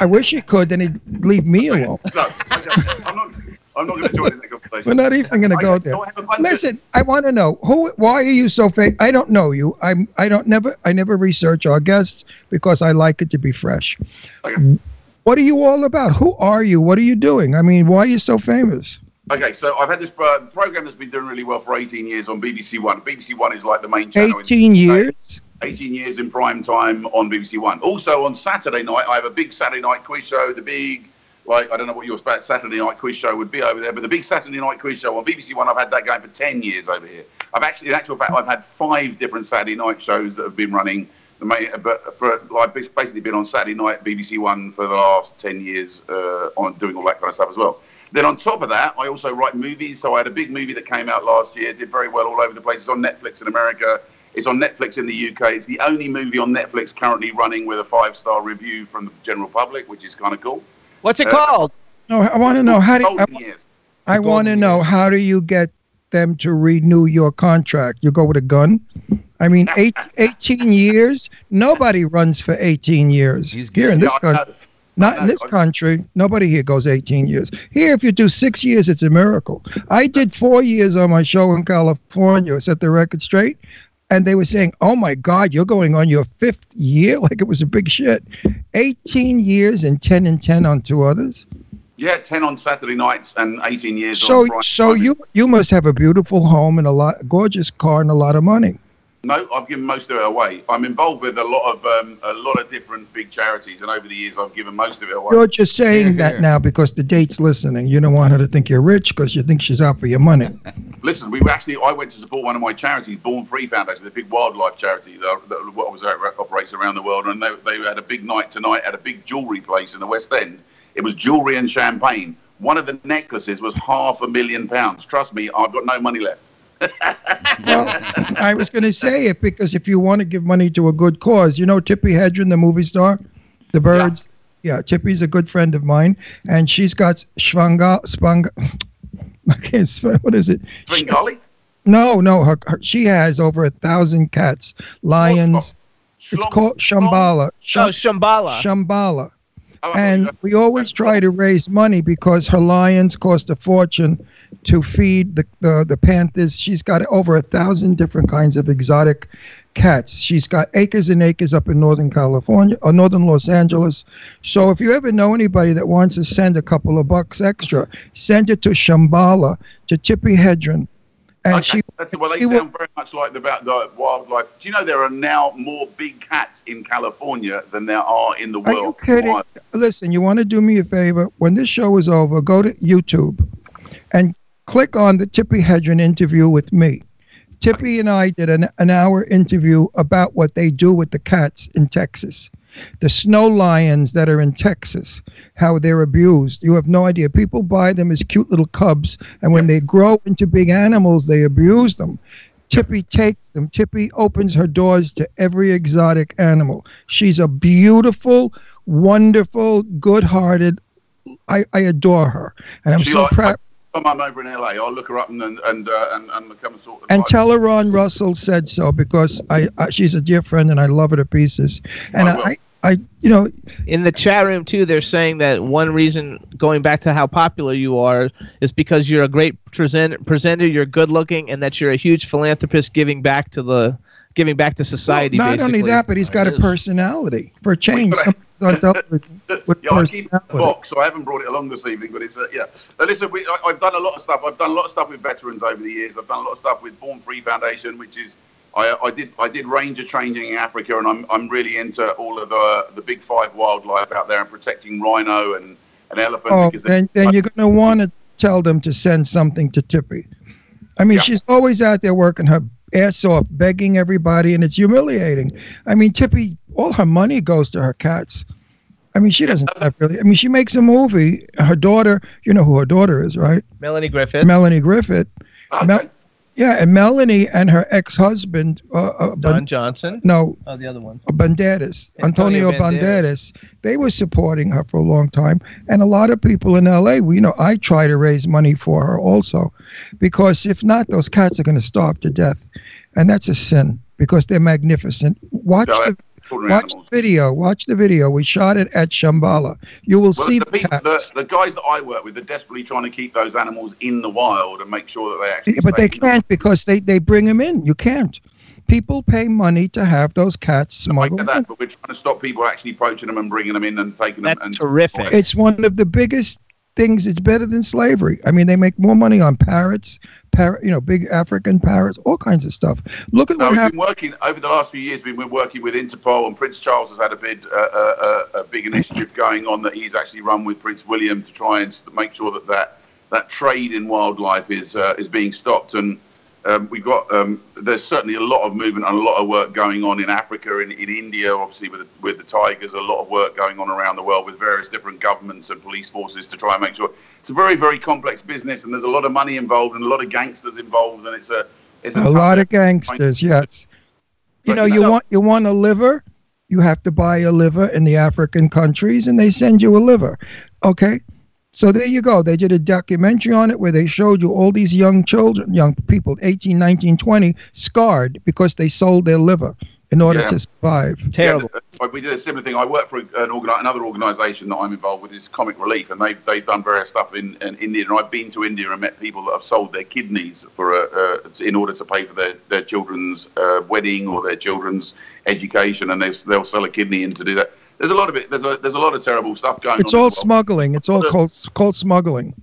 I wish he could, then he'd leave me alone. No, I'm not. I'm not going to join in the conversation. We're not even going to go there. so I have a bunch of- Listen, I want to know who. Why are you so famous? I don't know you. I'm. I don't never. I never research our guests because I like it to be fresh. Okay. What are you all about? Who are you? What are you doing? I mean, why are you so famous? Okay, so I've had this uh, program that's been doing really well for 18 years on BBC One. BBC One is like the main channel. in- 18 years. 18 years in prime time on BBC One. Also on Saturday night, I have a big Saturday night quiz show. The big, like I don't know what your Saturday night quiz show would be over there, but the big Saturday night quiz show on BBC One, I've had that going for 10 years over here. I've actually, in actual fact, I've had five different Saturday night shows that have been running. The main, but for like it's basically been on Saturday night BBC One for the last 10 years uh, on doing all that kind of stuff as well. Then on top of that, I also write movies. So I had a big movie that came out last year, did very well all over the place. It's on Netflix in America. It's on Netflix in the UK. It's the only movie on Netflix currently running with a five-star review from the general public, which is kind of cool. What's it Uh, called? No, I want to know how do. I, I want to know how do you get them to renew your contract? You go with a gun? I mean, eight, 18 years. Nobody runs for 18 years He's here in this Yeah, I country. Know. Not in this country. Nobody here goes 18 years. Here, if you do six years, it's a miracle. I did four years on my show in California, set the record straight, and they were saying, "Oh my God, you're going on your fifth year," like it was a big shit. 18 years and 10 and 10 on two others. Yeah, 10 on Saturday nights and 18 years So, on Friday. so you you must have a beautiful home and a lot, gorgeous car and a lot of money. No, I've given most of it away. I'm involved with a lot of um, a lot of different big charities, and over the years, I've given most of it away. You're just saying Here, that here. now because the date's listening. You don't want her to think you're rich because you think she's out for your money. Listen, we were actually I went to support one of my charities, Born Free Foundation, the big wildlife charity that, that what was out, operates around the world, and they, they had a big night tonight at a big jewelry place in the West End. It was jewelry and champagne. One of the necklaces was half a million pounds. Trust me, I've got no money left. Well, I was going to say it because if you want to give money to a good cause, you know Tippi Hedren, the movie star, the Birds. Yeah, Tippi's a good friend of mine, and she's got Svanga Spanga. I can't spell. What is it? Svengali? No, no. Her, her she has over a thousand cats, lions. It's called Shambala. Oh, Shambala. Shambala. And we always try to raise money because her lions cost a fortune to feed the, the, the panthers. She's got over a thousand different kinds of exotic cats. She's got acres and acres up in Northern California or Northern Los Angeles. So if you ever know anybody that wants to send a couple of bucks extra, send it to Shambala, to Tippi Hedren. And Okay, she, that's, well, they she sound very much like the, about the wildlife. Do you know there are now more big cats in California than there are in the world? Are you kidding? Why? Listen, you want to do me a favor? When this show is over, go to YouTube and click on the Tippi Hedren interview with me. Tippi and I did an, an hour interview about what they do with the cats in Texas. The snow lions that are in Texas, how they're abused. You have no idea. People buy them as cute little cubs, and when they grow into big animals, they abuse them. Tippi takes them. Tippi opens her doors to every exotic animal. She's a beautiful, wonderful, good-hearted. I, I adore her, and I'm She so proud. Come I'm over in LA. I'll look her up and and and uh, and, and come and sort of. And like- tell her Ron Russell said so because I, I she's a dear friend and I love her to pieces. And I. I, I, you know, In the chat room too, they're saying that one reason, going back to how popular you are, is because you're a great present, presenter. You're good looking, and that you're a huge philanthropist, giving back to the, giving back to society. not basically. only that, but he's got a personality for a change. got Yeah, I keep it in the box, so I haven't brought it along this evening. But it's uh, yeah. Now, listen, we, I, I've done a lot of stuff. I've done a lot of stuff with veterans over the years. I've done a lot of stuff with Born Free Foundation, which is I, I did I did ranger training in Africa, and I'm I'm really into all of the the big five wildlife out there and protecting rhino and and elephant. Oh, because then, then you're going to want to tell them to send something to Tippi. I mean, Yeah. she's always out there working her ass off, begging everybody, and it's humiliating. I mean, Tippi, all her money goes to her cats. I mean, she doesn't have really. I mean, she makes a movie. Her daughter, you know who her daughter is, right? Melanie Griffith. Melanie Griffith. Okay. Mel- yeah, and Melanie and her ex-husband, uh, uh, Don Ban- Johnson. no, Oh, the other one. Banderas, Antonio Antonio Banderas. Banderas. They were supporting her for a long time, and a lot of people in LA. We, you know, I try to raise money for her also, because if not, those cats are going to starve to death, and that's a sin because they're magnificent. Watch No, the extraordinary watch the video. Watch the video. We shot it at Shambala. You will Well, see the, the, people, the, cats. the guys that I work with are desperately trying to keep those animals in the wild and make sure that they actually. Yeah, but they can't because they, they bring them in. You can't. People pay money to have those cats I smuggled. get in. that, but we're trying to stop people actually poaching them and bringing them in and taking them. That's and terrific. It's one of the biggest things. It's better than slavery. I mean, they make more money on parrots, parrot, you know, big African parrots, all kinds of stuff. Look at No, what we've happened. been working over the last few years. We've been working with Interpol, and Prince Charles has had a big, uh, uh, uh, a big initiative going on that he's actually run with Prince William to try and make sure that that, that trade in wildlife is uh, is being stopped. And um, we've got um, there's certainly a lot of movement and a lot of work going on in Africa, in, in India, obviously with the, with the tigers. A lot of work going on around the world with various different governments and police forces to try and make sure it's a very very complex business, and there's a lot of money involved and a lot of gangsters involved, and it's a it's a, A lot of gangsters, yes. You know, you you want you want a liver, you have to buy a liver in the African countries, and they send you a liver. Okay, so there you go. They did a documentary on it where they showed you all these young children, young people, 18, 19, 20, scarred because they sold their liver in order Yeah. to survive. Terrible. Yeah, we did a similar thing. I work for an organ- another organisation that I'm involved with is Comic Relief, and they've they've done various stuff in, in India. And I've been to India and met people that have sold their kidneys for a, uh, in order to pay for their their children's uh, wedding or their children's education, and they they'll sell a kidney in to do that. There's a lot of it. There's a there's a lot of terrible stuff going on. It's on. all well. smuggling. It's all called, uh, called smuggling.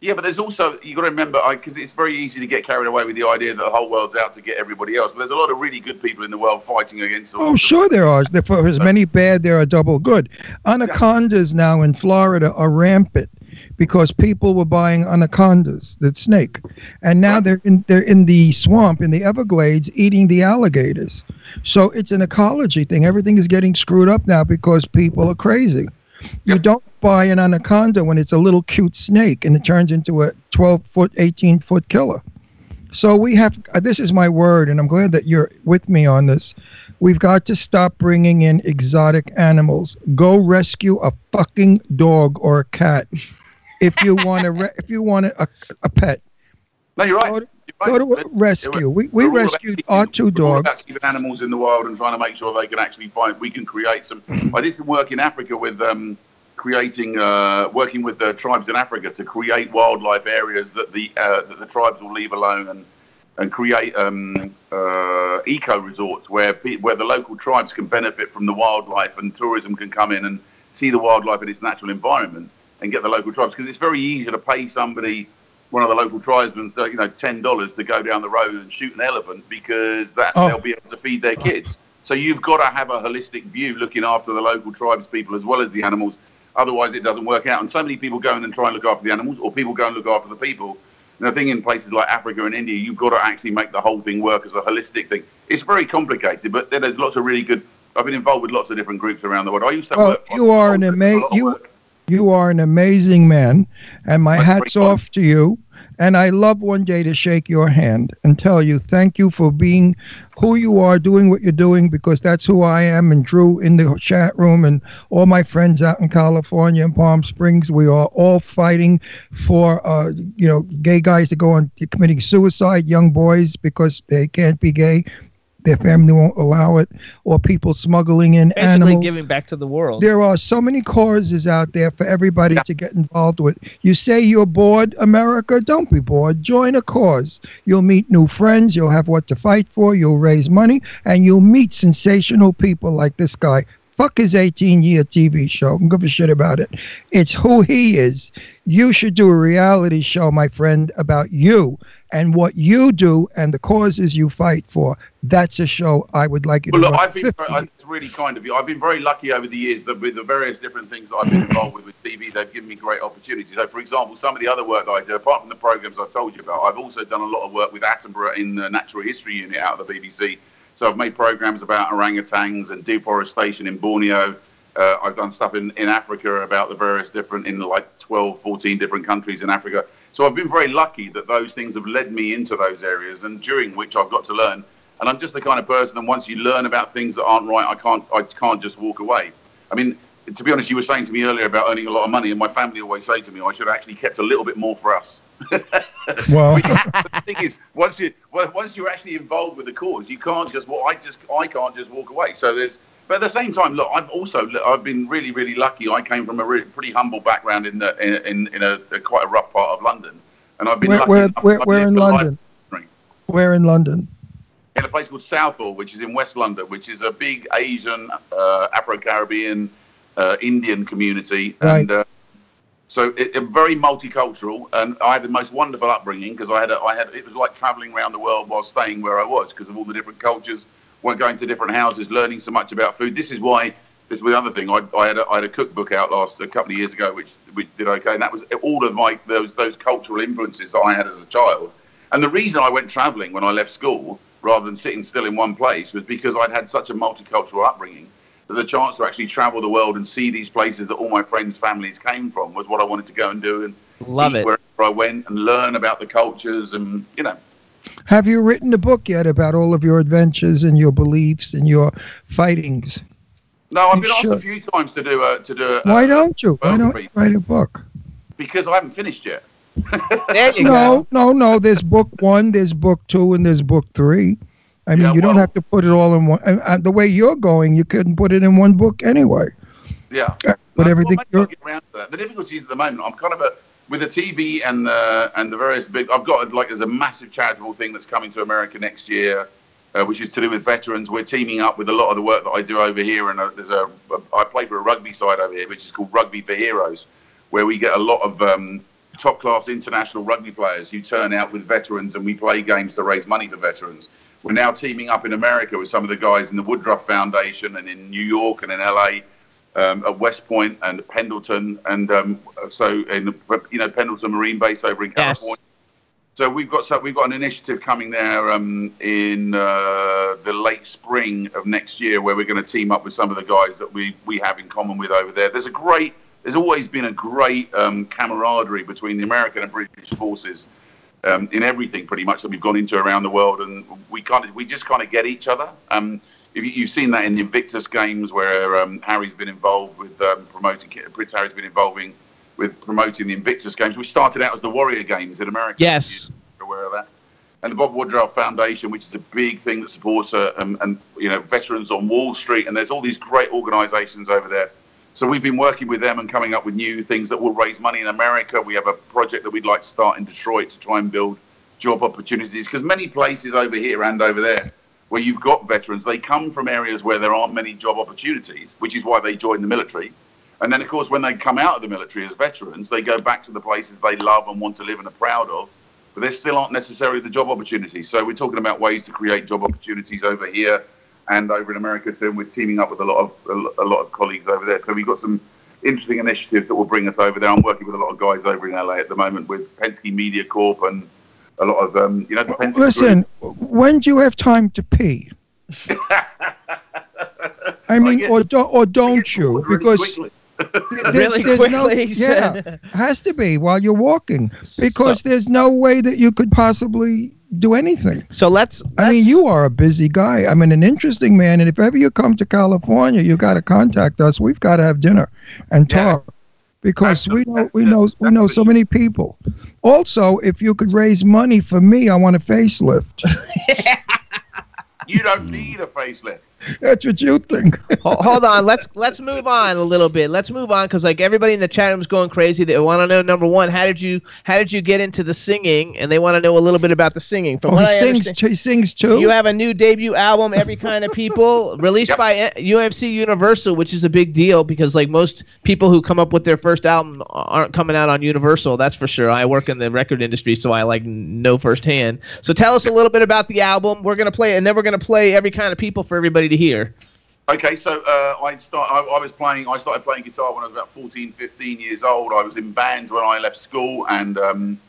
Yeah, but there's also you got to remember because it's very easy to get carried away with the idea that the whole world's out to get everybody else. But there's a lot of really good people in the world fighting against. all Oh, sure there are. For as many bad, there are double good. Anacondas now in Florida are rampant because people were buying anacondas, that snake, and now they're in they're in the swamp in the Everglades eating the alligators. So it's an ecology thing. Everything is getting screwed up now because people are crazy. You don't buy an anaconda when it's a little cute snake and it turns into a 12 foot, 18 foot killer. So we have, uh, this is my word, and I'm glad that you're with me on this. We've got to stop bringing in exotic animals. Go rescue a fucking dog or a cat if you want to, re- if you want a, a pet. No, you're right. Go to- Go to rescue. We, we we're rescued our two dogs. about keeping animals in the wild and trying to make sure they can actually find. We can create some. I did some work in Africa with um, creating, uh, working with the tribes in Africa to create wildlife areas that the uh, that the tribes will leave alone and and create um, uh, eco resorts where pe- where the local tribes can benefit from the wildlife and tourism can come in and see the wildlife in its natural environment and get the local tribes because it's very easy to pay somebody one of the local tribesmen you know ten dollars to go down the road and shoot an elephant because that Oh. they'll be able to feed their kids so you've got to have a holistic view looking after the local tribes people as well as the animals otherwise it doesn't work out and so many people go in and try and look after the animals or people go and look after the people and I think in places like Africa and India, you've got to actually make the whole thing work as a holistic thing. It's very complicated, but there's lots of really good. I've been involved with lots of different groups around the world. I used to Well, work. you are an ama- you you are an amazing man, and my hats off to you. And I love one day to shake your hand and tell you thank you for being who you are, doing what you're doing, because that's who I am. And Drew in the chat room, and all my friends out in California and Palm Springs, we are all fighting for uh, you know gay guys to go on committing suicide, young boys because they can't be gay, their family won't allow it, or people smuggling in Basically animals. giving back to the world. There are so many causes out there for everybody to get involved with. You say you're bored, America? Don't be bored. Join a cause. You'll meet new friends. You'll have what to fight for. You'll raise money, and you'll meet sensational people like this guy. Fuck his 18 year TV show. I don't give a shit about it. It's who he is. You should do a reality show, my friend, about you and what you do and the causes you fight for. That's a show I would like you Well, to look, I've been. Very, it's really kind of you. I've been very lucky over the years that with the various different things that I've been involved with with TV, they've given me great opportunities. So, for example, some of the other work that I do, apart from the programs I told you about, I've also done a lot of work with Attenborough in the Natural History Unit out of the BBC. So I've made programs about orangutans and deforestation in Borneo. Uh, I've done stuff in, in Africa about the various different, in like 12, 14 different countries in Africa. So I've been very lucky that those things have led me into those areas and during which I've got to learn. And I'm just the kind of person that once you learn about things that aren't right, I can't, I can't just walk away. I mean, to be honest, you were saying to me earlier about earning a lot of money, and my family always say to me, I should have actually kept a little bit more for us. Well, the thing is, once you well, once you're actually involved with the cause, you can't just well, I just I can't just walk away. So there's, but at the same time, look, I've also I've been really really lucky. I came from a really, pretty humble background in the in in, in a, a quite a rough part of London, and I've been Where, lucky where, enough- where, where in life- London? Where in London? in a place called Southall, which is in West London, which is a big Asian, uh, Afro-Caribbean, uh, Indian community, Right. and uh, so it, it very multicultural. And I had the most wonderful upbringing because I had a, I had it was like traveling around the world while staying where I was because of all the different cultures, went going to different houses, learning so much about food. This is why. This is the other thing. I, I had a, I had a cookbook out last a couple of years ago, which which did okay, and that was all of my those those cultural influences that I had as a child. And the reason I went traveling when I left school, rather than sitting still in one place, was because I'd had such a multicultural upbringing the chance to actually travel the world and see these places that all my friends' families came from was what I wanted to go and do and Love it. wherever I went and learn about the cultures and you know. Have you written a book yet about all of your adventures and your beliefs and your fightings? No, I've You been asked should. a few times to do a to do a, Why don't you? Why don't biography you write a book? because I haven't finished yet. There you No, go. no, no. There's book one, there's book two, and there's book three. I mean, Yeah, you don't have to put it all in one. And, and the way you're going, you couldn't put it in one book anyway. Yeah. But No, everything well, you're I'll around to. The difficulty is at the moment, I'm kind of a with the TV and the and the various big. I've got like there's a massive charitable thing that's coming to America next year, uh, which is to do with veterans. We're teaming up with a lot of the work that I do over here, and uh, there's a I play for a rugby side over here, which is called Rugby for Heroes, where we get a lot of um, top class international rugby players who turn out with veterans, and we play games to raise money for veterans. We're now teaming up in America with some of the guys in the Woodruff Foundation and in New York and in LA um, at West Point and Pendleton, and um, so in you know Pendleton Marine Base over in California. Yes. So we've got so we've got an initiative coming there um, in uh, the late spring of next year where we're going to team up with some of the guys that we we have in common with over there. There's a great there's always been a great um, camaraderie between the American and British forces um, in everything pretty much that we've gone into around the world, and we kind of we just kind of get each other. Um, if you- you've seen that in the Invictus games where um, Harry's been involved with um, promoting Prince Harry's been involving with promoting the Invictus games. We started out as the Warrior Games in America. Yes. You're aware of that? and the Bob Woodruff Foundation, which is a big thing that supports uh, um, and you know veterans on Wall Street, and there's all these great organisations over there. So we've been working with them and coming up with new things that will raise money in America. We have a project that we'd like to start in Detroit to try and build job opportunities because many places over here and over there where you've got veterans, they come from areas where there aren't many job opportunities, which is why they join the military. And then, of course, when they come out of the military as veterans, they go back to the places they love and want to live and are proud of, but there still aren't necessarily the job opportunities. So we're talking about ways to create job opportunities over here and over in America too. And we're teaming up with a lot of a a lot of colleagues over there. So we've got some interesting initiatives that will bring us over there. I'm working with a lot of guys over in LA at the moment with Penske Media Corp and a lot of um, you know Listen, Group. when do you have time to pee? I mean, or do, or don't you? Because quickly. There's, Really there's quickly, he yeah, said. has to be while you're walking because there's no way that you could possibly do anything. So let's. I mean, you are a busy guy. I mean, an interesting man. And if ever you come to California, you got to contact us. We've got to have dinner and Yeah. talk because we know we know we know so many people. Also, if you could raise money for me, I want a facelift. You don't need a facelift. That's what you think. Hold on let's let's move on a little bit let's move on because like everybody in the chat room is going crazy they want to know number one how did you how did you get into the singing and they want to know a little bit about the singing from Oh, he I sings. understand- He sings too. you have a new debut album every kind of people released Yep. by uh, umc universal which is a big deal because like most people who come up with their first album aren't coming out on universal that's for sure i work in the record industry so i like know firsthand so tell us a little bit about the album we're going to play it and then we're going to play every kind of people for everybody to hear Okay, so uh, I start. I, I was playing. I started playing guitar when I was about 14, 15 years old. I was in bands when I left school, and um,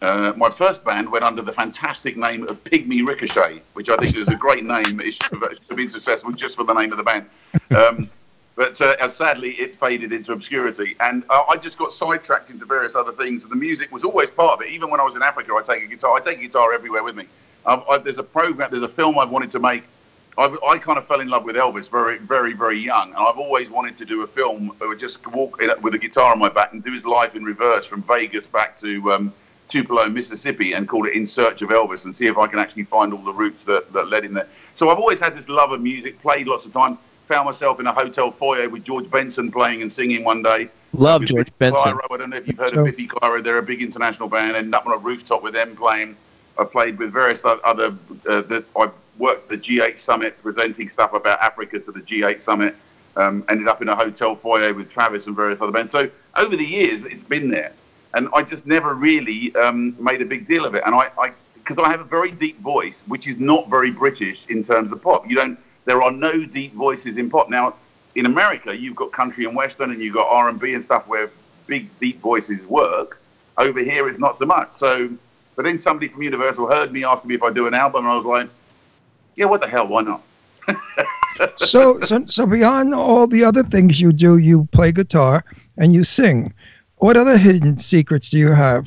uh, my first band went under the fantastic name of Pygmy Ricochet, which I think is a great name. It should have, should have been successful just for the name of the band. Um, but uh, sadly, it faded into obscurity, and uh, I just got sidetracked into various other things. And the music was always part of it. Even when I was in Africa, I take a guitar. I take a guitar everywhere with me. I, there's a program. There's a film I've wanted to make I, I kind of fell in love with Elvis very, very, very young, and I've always wanted to do a film that would just walk in, with a guitar on my back and do his life in reverse from Vegas back to um, Tupelo, Mississippi, and call it In Search of Elvis, and see if I can actually find all the routes that, that led him there. So I've always had this love of music, played lots of times, found myself in a hotel foyer with George Benson playing and singing one day. love With george benson Clyro. I don't know if you've heard So- of Biffy Clyro. They're a big international band. Ended up on a rooftop with them playing. I played with various other. Uh, that I worked the G8 Summit, presenting stuff about Africa to the G8 Summit. Um, ended up in a hotel foyer with Travis and various other men. So over the years, it's been there, and I just never really um, made a big deal of it. And I, I, because I have a very deep voice, which is not very British in terms of pop. You don't. There are no deep voices in pop now in America, you've got country and western, and you've got R and B and stuff where big deep voices work. Over here, it's not so much. So, but then somebody from Universal heard me asking me if I do an album, and I was like, "Yeah, what the hell? Why not?" so, so, so beyond all the other things you do, you play guitar and you sing. What other hidden secrets do you have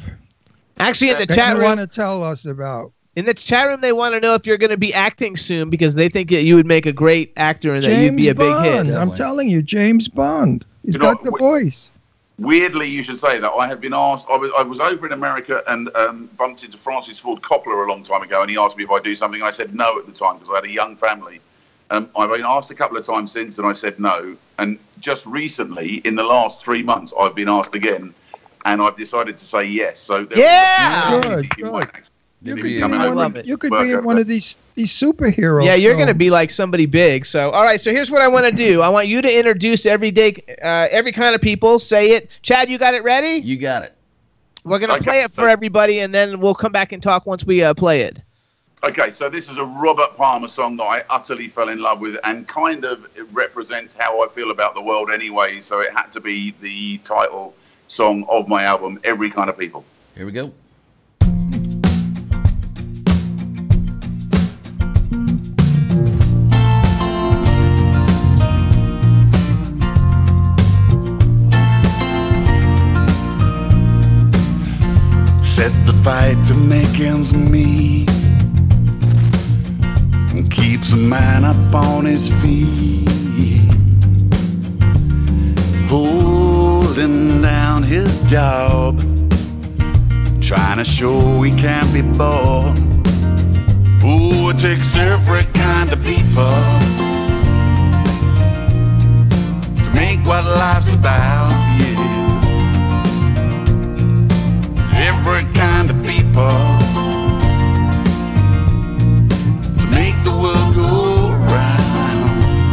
actually in the chat you room want to tell us about? In the chat room, they want to know if you're going to be acting soon because they think that you would make a great actor and that you'd be a big hit. I'm Definitely. telling you, James Bond. He's You know, got the wh- voice. Weirdly, you should say that. I have been asked. I was, I was over in America and um, bumped into Francis Ford Coppola a long time ago, and he asked me if I do something. I said no at the time because I had a young family. Um, I've been asked a couple of times since, and I said no. And just recently, in the last three months, I've been asked again, and I've decided to say yes. So there Yeah! You Good, might good. actually You be could be, coming one over love it. you could work be in one of these these superheroes. Yeah, you're going to be like somebody big. So, all right. So here's what I want to do. I want you to introduce everyday, uh, every kind of people. Say it, Chad. You got it ready? You got it. We're gonna Okay, play it for everybody, and then we'll come back and talk once we uh, play it. Okay, so this is a Robert Palmer song that I utterly fell in love with, and kind of it represents how I feel about the world anyway. So it had to be the title song of my album, Every Kind of People. Here we go. Set the fight to make ends meet. And keeps a man up on his feet. Holding down his job. Trying to show he can't be bought. it takes every kind of people to make what life's about. Every kind of people to make the world go round.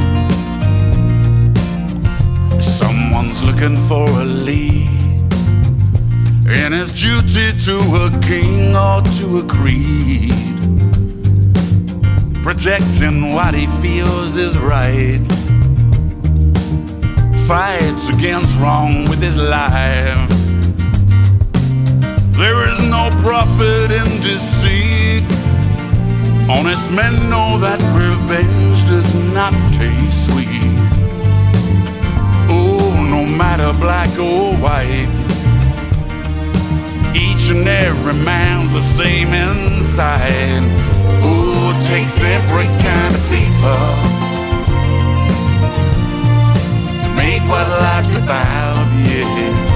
Someone's looking for a lead. And his duty to a king or to a creed. Protecting what he feels is right. Fights against wrong with his life. There is no profit in deceit. Honest men know that revenge does not taste sweet. Oh, no matter black or white. Each and every man's the same inside. It takes every kind of people to make what life's about, yeah.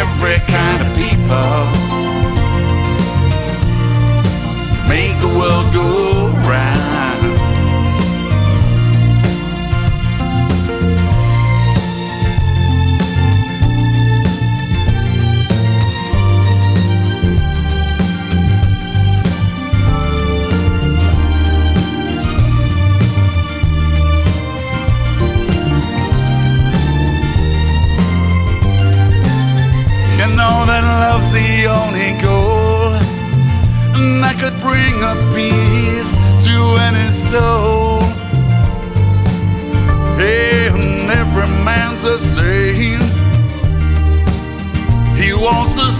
Every kind of people. To make the world go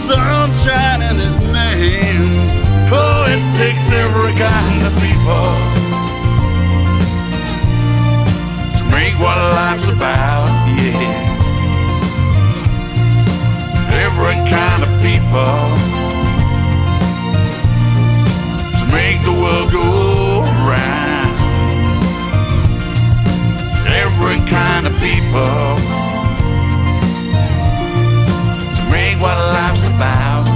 sunshine in his name. Oh, it takes every kind of people to make what life's about. Yeah every kind of people to make the world go round. Every kind of people what life's about.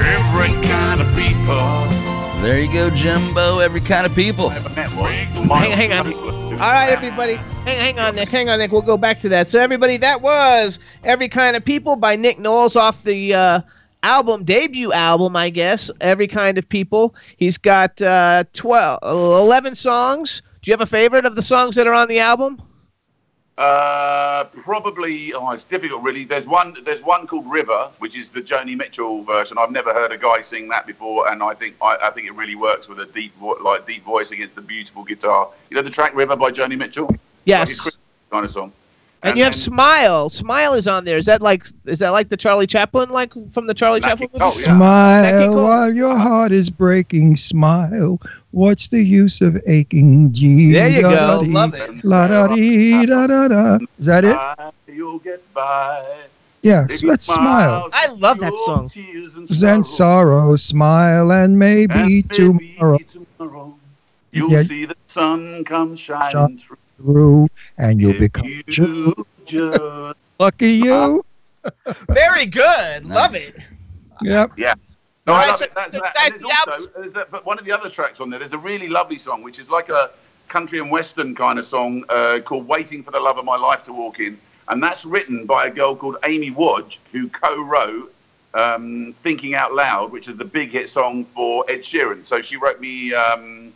Every kind of people. There you go, Jimbo. Every kind of people. Hang, hang on. All right, everybody. Hang, hang on, Nick. Hang on, Nick. We'll go back to that. So, everybody, that was Every Kind of People by Nick Knowles off the uh, album, debut album, I guess. Every Kind of People. He's got uh, 12, 11 songs. Do you have a favorite of the songs that are on the album? Uh, probably. Oh, it's difficult, really. There's one. There's one called River, which is the Joni Mitchell version. I've never heard a guy sing that before, and I think I, I think it really works with a deep, vo- like deep voice against the beautiful guitar. You know the track River by Joni Mitchell. Yes. Like a kind of song. And, you have Smile. Smile is on there. Is that like is that like the Charlie Chaplin like from the Charlie Chaplin movie? Oh, smile while your heart is breaking. Smile. What's the use of aching? Gee, There you go. Love it. La da dee da da da. Is that it? You'll get by. Yeah. So let's smile. I love that song. Then sorrow, smile, and maybe tomorrow You'll Yeah. see the sun come shining Shine through. Through, and you'll become You just lucky you. Very good. Love it. Yep. Yeah. No, I love it. That's, that's that, and also, that, but one of the other tracks on there, there's a really lovely song, which is like a country and western kind of song uh, called "Waiting for the Love of My Life to Walk In," and that's written by a girl called Amy Wadge, who co-wrote um, "Thinking Out Loud," which is the big hit song for Ed Sheeran. So she wrote me um,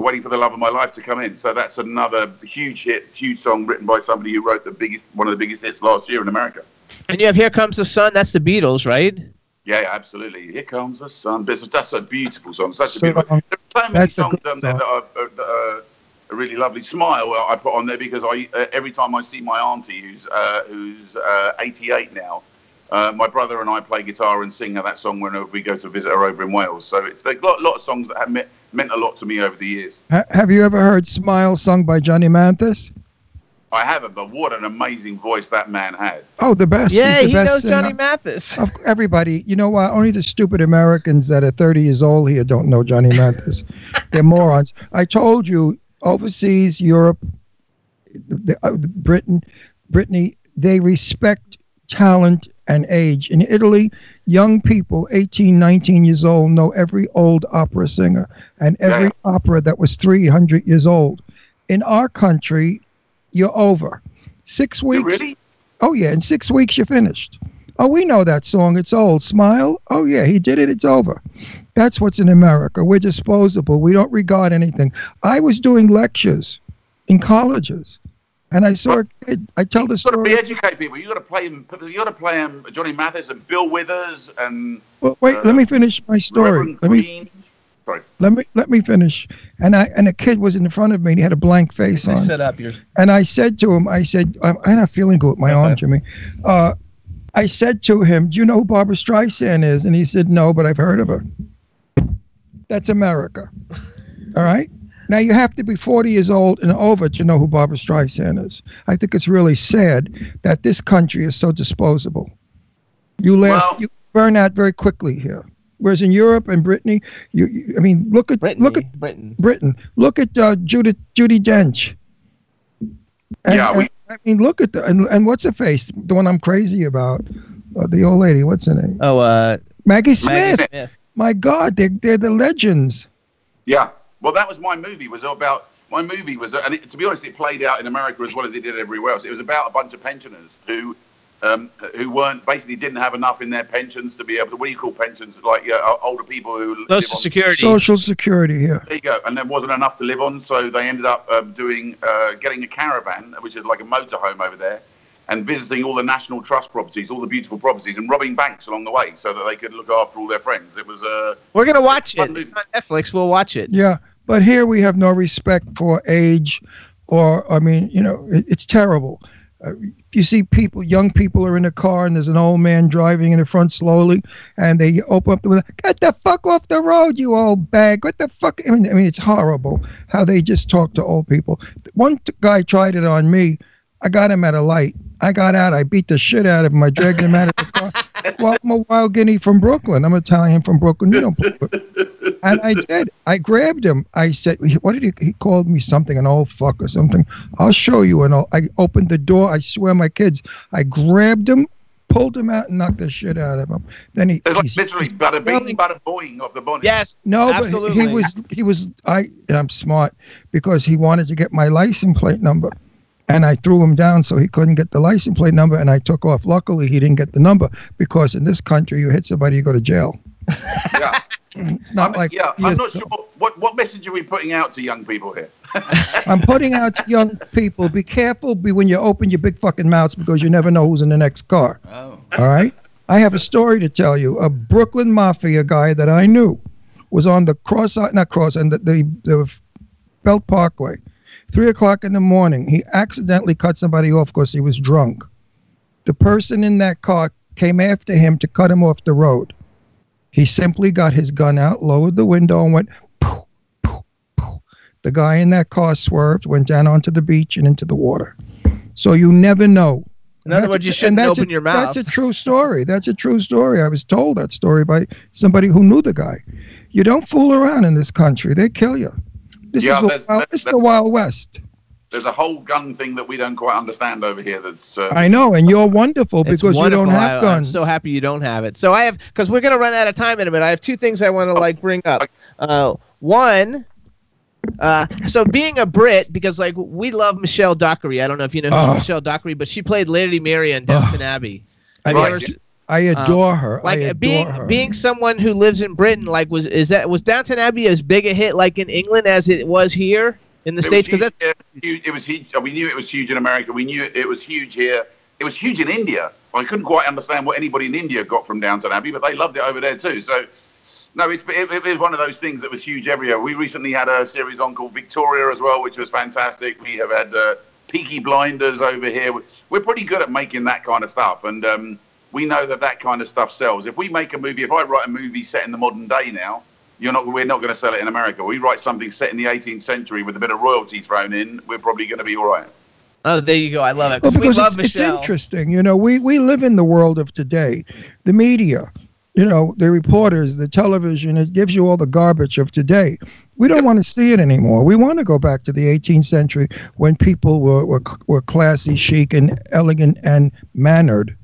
"Waiting for the Love of My Life to come in." So that's another huge hit, huge song written by somebody who wrote the biggest, one of the biggest hits last year in America. And you have Here Comes the Sun. That's the Beatles, right? Yeah, yeah, absolutely. Here comes the sun. But it's- That's a beautiful song. Such a beautiful. Song. There are so many that's a songs good there that are, are, that are a really lovely. Smile I put on there because I uh, every time I see my auntie who's uh, who's uh, 88 now. Uh, my brother and I play guitar and sing that song when we go to visit her over in Wales. So it's they've got a lot of songs that have meant, meant a lot to me over the years. Have you ever heard "Smile" sung by Johnny Mathis? I haven't, but what an amazing voice that man had. Oh, the best. Yeah, the he best knows singer. Johnny Mathis. Of everybody, you know what? Only the stupid Americans that are 30 years old here don't know Johnny Mathis. They're morons. I told you, overseas, Europe, the, uh, Britain, Brittany, they respect talent and age. In Italy, young people, 18, 19 years old, know every old opera singer and every opera that was 300 years old. In our country, you're over. Six weeks. really? Oh, yeah, in six weeks, you're finished. Oh, we know that song. It's old. Smile. Oh, yeah, he did it. It's over. That's what's in America. We're disposable. We don't regard anything. I was doing lectures in colleges, and I saw a kid. I tell the You've got to story. re-educate people. You got to play him. You got to play him. Johnny Mathis and Bill Withers and Well, wait, uh, let me finish my story. Reverend Let me Sorry. let me let me finish. And I and a kid was in front of me. and He had a blank face They on. set up your. And I said to him, I said, I'm, I'm not feeling good with my arm, Jimmy. Uh, I said to him, Do you know who Barbra Streisand is? And he said, No, but I've heard of her. That's America. All right? Now you have to be 40 years old and over to know who Barbra Streisand is. I think it's really sad that this country is so disposable. You last, Well- you burn out very quickly here. Whereas in Europe and Brittany, you, you I mean, look at Brittany, look at Britain. Britain. Look at uh, Judith Judy Dench. And, Yeah, we- and- I mean, look at the and, and what's her face? The one I'm crazy about, uh, the old lady. What's her name? Oh, uh, Maggie Maggie Smith. Smith. My God, they're they're the legends. Yeah. Well, that was my movie. Was about my movie was, and it, to be honest, it played out in America as well as it did everywhere else. It was about a bunch of pensioners who, um, who weren't basically didn't have enough in their pensions to be able to. What do you call pensions? Like uh, older people who live Social on Security. Social Security here. There you go. And there wasn't enough to live on, so they ended up um, doing uh, getting a caravan, which is like a motorhome over there, and visiting all the National Trust properties, all the beautiful properties, and robbing banks along the way, so that they could look after all their friends. It was uh, We're gonna watch it Fun on Netflix. We'll watch it. Yeah, but here we have no respect for age, or I mean, you know, it, it's terrible. Uh, you see people, young people are in a car, and there's an old man driving in the front slowly, and they open up the window, "Get the fuck off the road, you old bag! What the fuck?" I mean, I mean, it's horrible how they just talk to old people. One t- guy tried it on me. I got him at a light. I got out. I beat the shit out of him. I dragged him out of the car. Well, I'm a wild guinea from Brooklyn. I'm Italian from Brooklyn. You don't. And I did. I grabbed him. I said, "What did he?" He called me something, an old fuck or something. I'll show you. And I'll- I opened the door. I swear, my kids. I grabbed him, pulled him out, and knocked the shit out of him. Then he. it's like he's- literally bada yelling- bing, bada boing off the bonnet. Yes. no, absolutely. but he was. He was. I. And I'm smart because he wanted to get my license plate number. And I threw him down so he couldn't get the license plate number, and I took off. Luckily, he didn't get the number because in this country, you hit somebody, you go to jail. Yeah. It's not I'm, like yeah, I'm not sure what what message are we putting out to young people here. I'm putting out to young people: be careful be when you open your big fucking mouths because you never know who's in the next car. Oh. All right. I have a story to tell you. A Brooklyn mafia guy that I knew was on the cross, not cross, and the, the the Belt Parkway. Three o'clock in the morning, he accidentally cut somebody off because he was drunk. The person in that car came after him to cut him off the road. He simply got his gun out, lowered the window, and went. Poof, poof, poof. The guy in that car swerved, went down onto the beach and into the water. So you never know. In other words, you shouldn't open a- your mouth. That's a true story. That's a true story. I was told that story by somebody who knew the guy. You don't fool around in this country; they kill you. This Yeah, is the there's- wild, there's- this the Wild West. There's a whole gun thing that we don't quite understand over here. That's uh, I know, and you're wonderful It's because you don't have I- I'm guns. so happy you don't have it. So I have because we're gonna run out of time in a minute. I have two things I want to like bring up. Uh, one, uh, so being a Brit because like we love Michelle Dockery. I don't know if you know who Oh. Michelle Dockery, but she played Lady Mary in Downton Abbey. Have Right. you ever? S- I adore her. Like I uh, adore being her. being someone who lives in Britain, like was is that was Downton Abbey as big a hit like in England as it was here in the It states? Because huge, yeah, huge- it was huge. We knew it was huge in America. We knew it was huge here. It was huge in India. I couldn't quite understand what anybody in India got from Downton Abbey, but they loved it over there too. So, no, it's it, it was one of those things that was huge everywhere. We recently had a series on called Victoria as well, which was fantastic. We have had uh, Peaky Blinders over here. We're pretty good at making that kind of stuff, and um, we know that that kind of stuff sells. If we make a movie, if I write a movie set in the modern day now, you're not. We're not going to sell it in America. We write something set in the 18th century with a bit of royalty thrown in. We're probably going to be all right. oh, there you go. I love it Well, because we love it's, it's interesting. You know, we, we live in the world of today. The media, you know, the reporters, the television, it gives you all the garbage of today. We don't want to see it anymore. We want to go back to the 18th century when people were, were, were classy, chic, and elegant and mannered.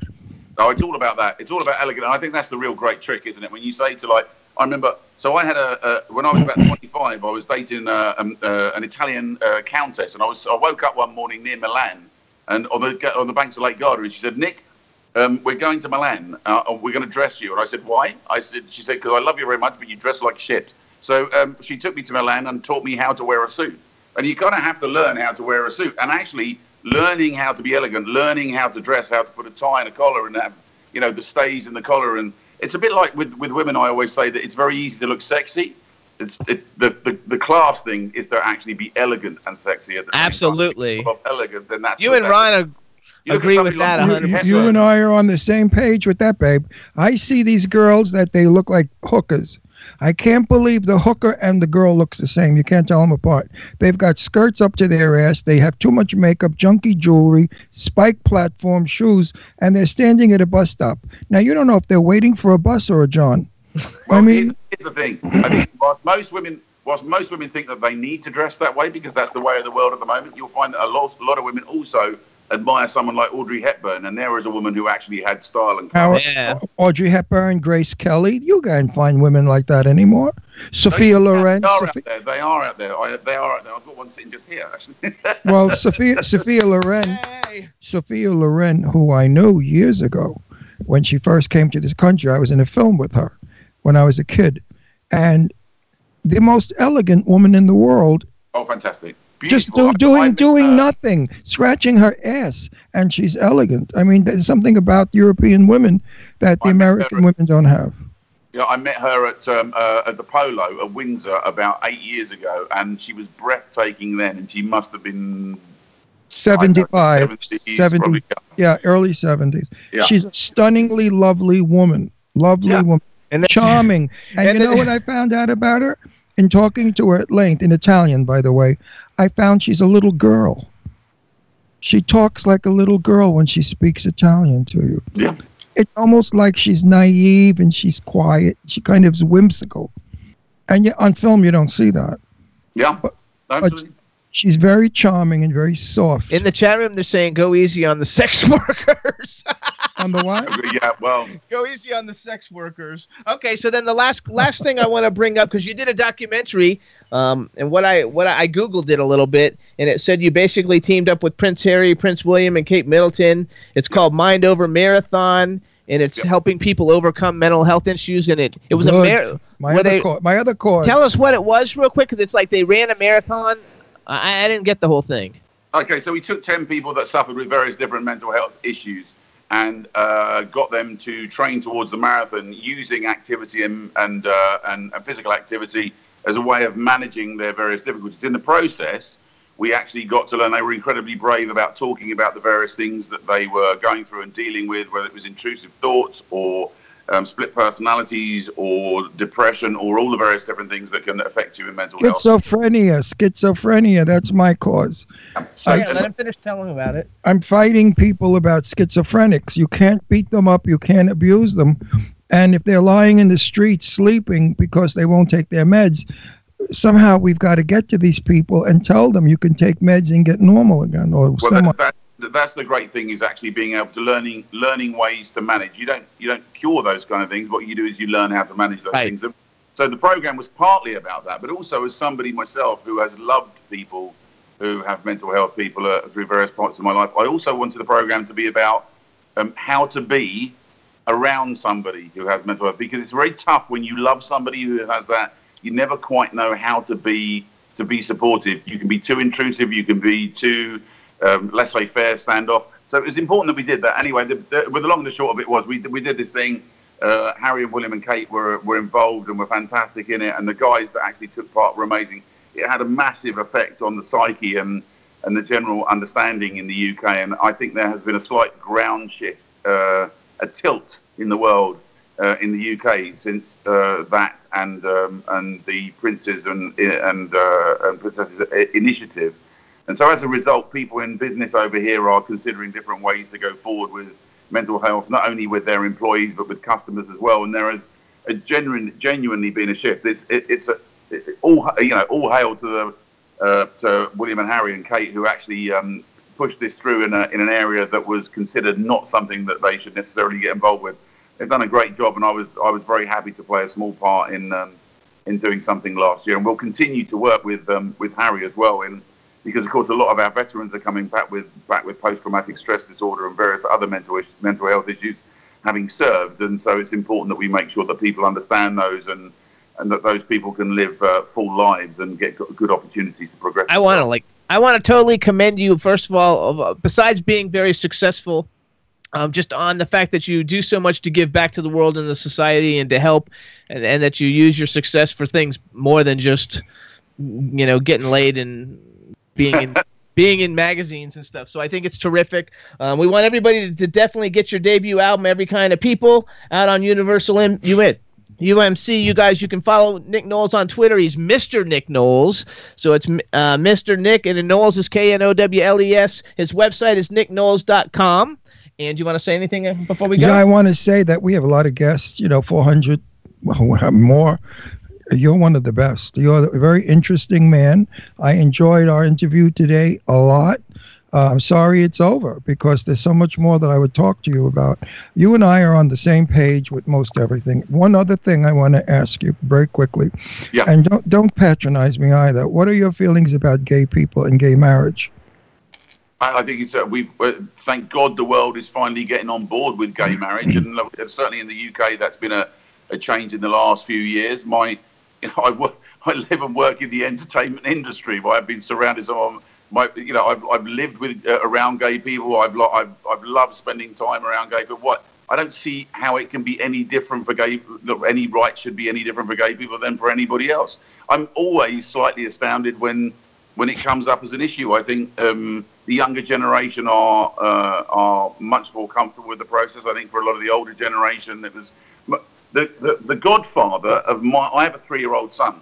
Oh, it's all about that. It's all about elegant. And I think that's the real great trick, isn't it? When you say to like, I remember. So I had a, when I was about 25, I was dating uh, um, uh, an Italian uh, countess, and I was I woke up one morning near Milan, and on the on the banks of Lake Garda, and she said, Nick. Um, we're going to Milan. Uh, we're going to dress you. And I said, why? I said, she said, because I love you very much, but you dress like shit. So um, she took me to Milan and taught me how to wear a suit. And you kind of have to learn how to wear a suit. And actually, learning how to be elegant, learning how to dress, how to put a tie and a collar and have, you know, the stays in the collar. And it's a bit like with, with women, I always say that it's very easy to look sexy. It's it, the, the the class thing is to actually be elegant and sexy at the same time. Absolutely. If elegant, then that's You and that Ryan is. ag- You agree with that like- 100%. You and I are on the same page with that, babe. I see these girls that they look like hookers. I can't believe the hooker and the girl looks the same. You can't tell them apart. They've got skirts up to their ass. They have too much makeup, junky jewelry, spike platform shoes, and they're standing at a bus stop. Now you don't know if they're waiting for a bus or a John. Well, I mean, here's, the thing. I think whilst most women, whilst most women think that they need to dress that way because that's the way of the world at the moment, you'll find that a lot, a lot of women also admire someone like Audrey Hepburn, and there is a woman who actually had style and How, class. Audrey Hepburn, Grace Kelly. You can't find women like that anymore. Sophia Loren. They are Sophia, out there. They are out there. I, they are out there. I've got one sitting just here, actually. well, Sophia Sophia Loren. Sophia Loren, who I knew years ago, when she first came to this country, I was in a film with her when I was a kid, and the most elegant woman in the world, oh, fantastic! Just do, doing I- I- doing uh, nothing, scratching her ass, and she's elegant. I mean, there's something about European women that the I American at- women don't have. Yeah, I met her at um, uh, at the Polo at Windsor about eight years ago, and she was breathtaking then, and she must have been 75, 70s, 70, probably. yeah, early 70s. Yeah. She's a stunningly lovely woman. Lovely Yeah. woman. And Charming. And, and you know what I found out about her? In talking to her at length, in Italian, by the way, I found she's a little girl. She talks like a little girl when she speaks Italian to you. Yeah. It's almost like she's naive and she's quiet. She kind of is whimsical. And yet on film, you don't see that. Yeah, absolutely. She's very charming and very soft. In the chat room, they're saying go easy on the sex workers. on the what? yeah, well, go easy on the sex workers. Okay, so then the last last thing I want to bring up because you did a documentary, um, and what I what I, I googled it a little bit, and it said you basically teamed up with Prince Harry, Prince William, and Kate Middleton. It's called Mind Over Marathon, and it's helping people overcome mental health issues. And it it was a Good. mar- my other they- cause, my other cause. Tell us what it was real quick, because it's like they ran a marathon. I, I didn't get the whole thing. Okay, so we took 10 people that suffered with various different mental health issues and uh, got them to train towards the marathon using activity and, and, uh, and, and physical activity as a way of managing their various difficulties. In the process, we actually got to learn they were incredibly brave about talking about the various things that they were going through and dealing with, whether it was intrusive thoughts or um, split personalities or depression or all the various different things that can affect you in mental health. Schizophrenia, schizophrenia. That's my cause. So, yeah, let him finish telling about it. I'm fighting people about schizophrenics. You can't beat them up. You can't abuse them. And if they're lying in the streets sleeping because they won't take their meds, somehow we've got to get to these people and tell them you can take meds and get normal again. Or Well, someone. that, that, that's the great thing is actually being able to learning learning ways to manage. You don't you don't cure those kind of things. What you do is you learn how to manage those Right. things. And So the program was partly about that, but also as somebody myself who has loved people who have mental health people uh, through various parts of my life, I also wanted the program to be about um, how to be around somebody who has mental health because it's very tough when you love somebody who has that. You never quite know how to be to be supportive. You can be too intrusive. You can be too um, laissez-faire, standoff. So it was important that we did that. Anyway, the, the, the long and the short of it was we we did this thing. Uh, Harry and William and Kate were were involved and were fantastic in it, and the guys that actually took part were amazing. It had a massive effect on the psyche and and the general understanding in the UK. And I think there has been a slight ground shift, uh, a tilt in the world uh, in the UK since uh, that and um, and the princes and and, uh, and princesses initiative. And so as a result, people in business over here are considering different ways to go forward with mental health, not only with their employees but with customers as well. And there has genuine, genuinely been a shift. It's it, it's a it, all you know all hail to the uh, to William and Harry and Kate who actually um, push this through in, a, in an area that was considered not something that they should necessarily get involved with. They've done a great job, and I was I was very happy to play a small part in um, in doing something last year, and we'll continue to work with um, with Harry as well. In because of course a lot of our veterans are coming back with back with post traumatic stress disorder and various other mental is- mental health issues, having served, and so it's important that we make sure that people understand those and and that those people can live uh, full lives and get good opportunities to progress. I want to like I want to totally commend you first of all. Of, uh, besides being very successful, um, just on the fact that you do so much to give back to the world and the society and to help, and, and that you use your success for things more than just you know getting laid and being in being in magazines and stuff. So I think it's terrific. Um, we want everybody to, to definitely get your debut album, Every Kind of People, out on Universal M- UN. UMC, you guys, you can follow Nick Knowles on Twitter. He's Mr. Nick Knowles. So it's uh, Mr. Nick, and then Knowles is K N O W L E S. His website is nickknowles.com. And you want to say anything uh, before we go? Yeah, I want to say that we have a lot of guests, you know, 400 well, more. You're one of the best. You're a very interesting man. I enjoyed our interview today a lot. Uh, I'm sorry it's over because there's so much more that I would talk to you about. You and I are on the same page with most everything. One other thing I want to ask you very quickly, Yeah. and don't don't patronize me either. What are your feelings about gay people and gay marriage? I, I think it's uh, we uh, thank God the world is finally getting on board with gay marriage, and uh, certainly in the UK that's been a, a change in the last few years. My, you know, I, wo- I live and work in the entertainment industry. I've been surrounded some. My, you know, I've, I've lived with uh, around gay people. I've, lo- I've I've loved spending time around gay people. What I don't see how it can be any different for gay. Any right should be any different for gay people than for anybody else. I'm always slightly astounded when when it comes up as an issue. I think um, the younger generation are uh, are much more comfortable with the process. I think for a lot of the older generation, it was the the, the godfather of my. I have a three year old son.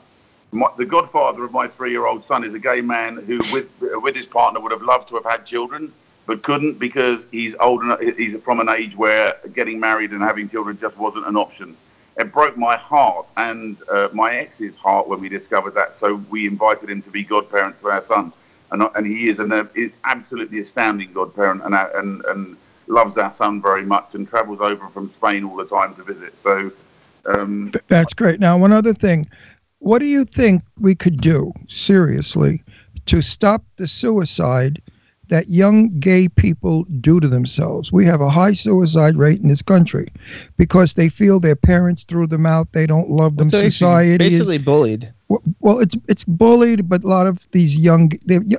My, the godfather of my three year old son is a gay man who, with with his partner, would have loved to have had children, but couldn't because he's old enough. He's from an age where getting married and having children just wasn't an option. It broke my heart and uh, my ex's heart when we discovered that. So we invited him to be godparent to our son, and and he is an is absolutely astounding godparent and and and loves our son very much and travels over from Spain all the time to visit. So. Um, That's great. Now, one other thing. What do you think we could do, seriously, to stop the suicide that young gay people do to themselves? We have a high suicide rate in this country because they feel their parents threw them out, they don't love them, So basically- society is basically bullied. Well it's it's bullied but a lot of these young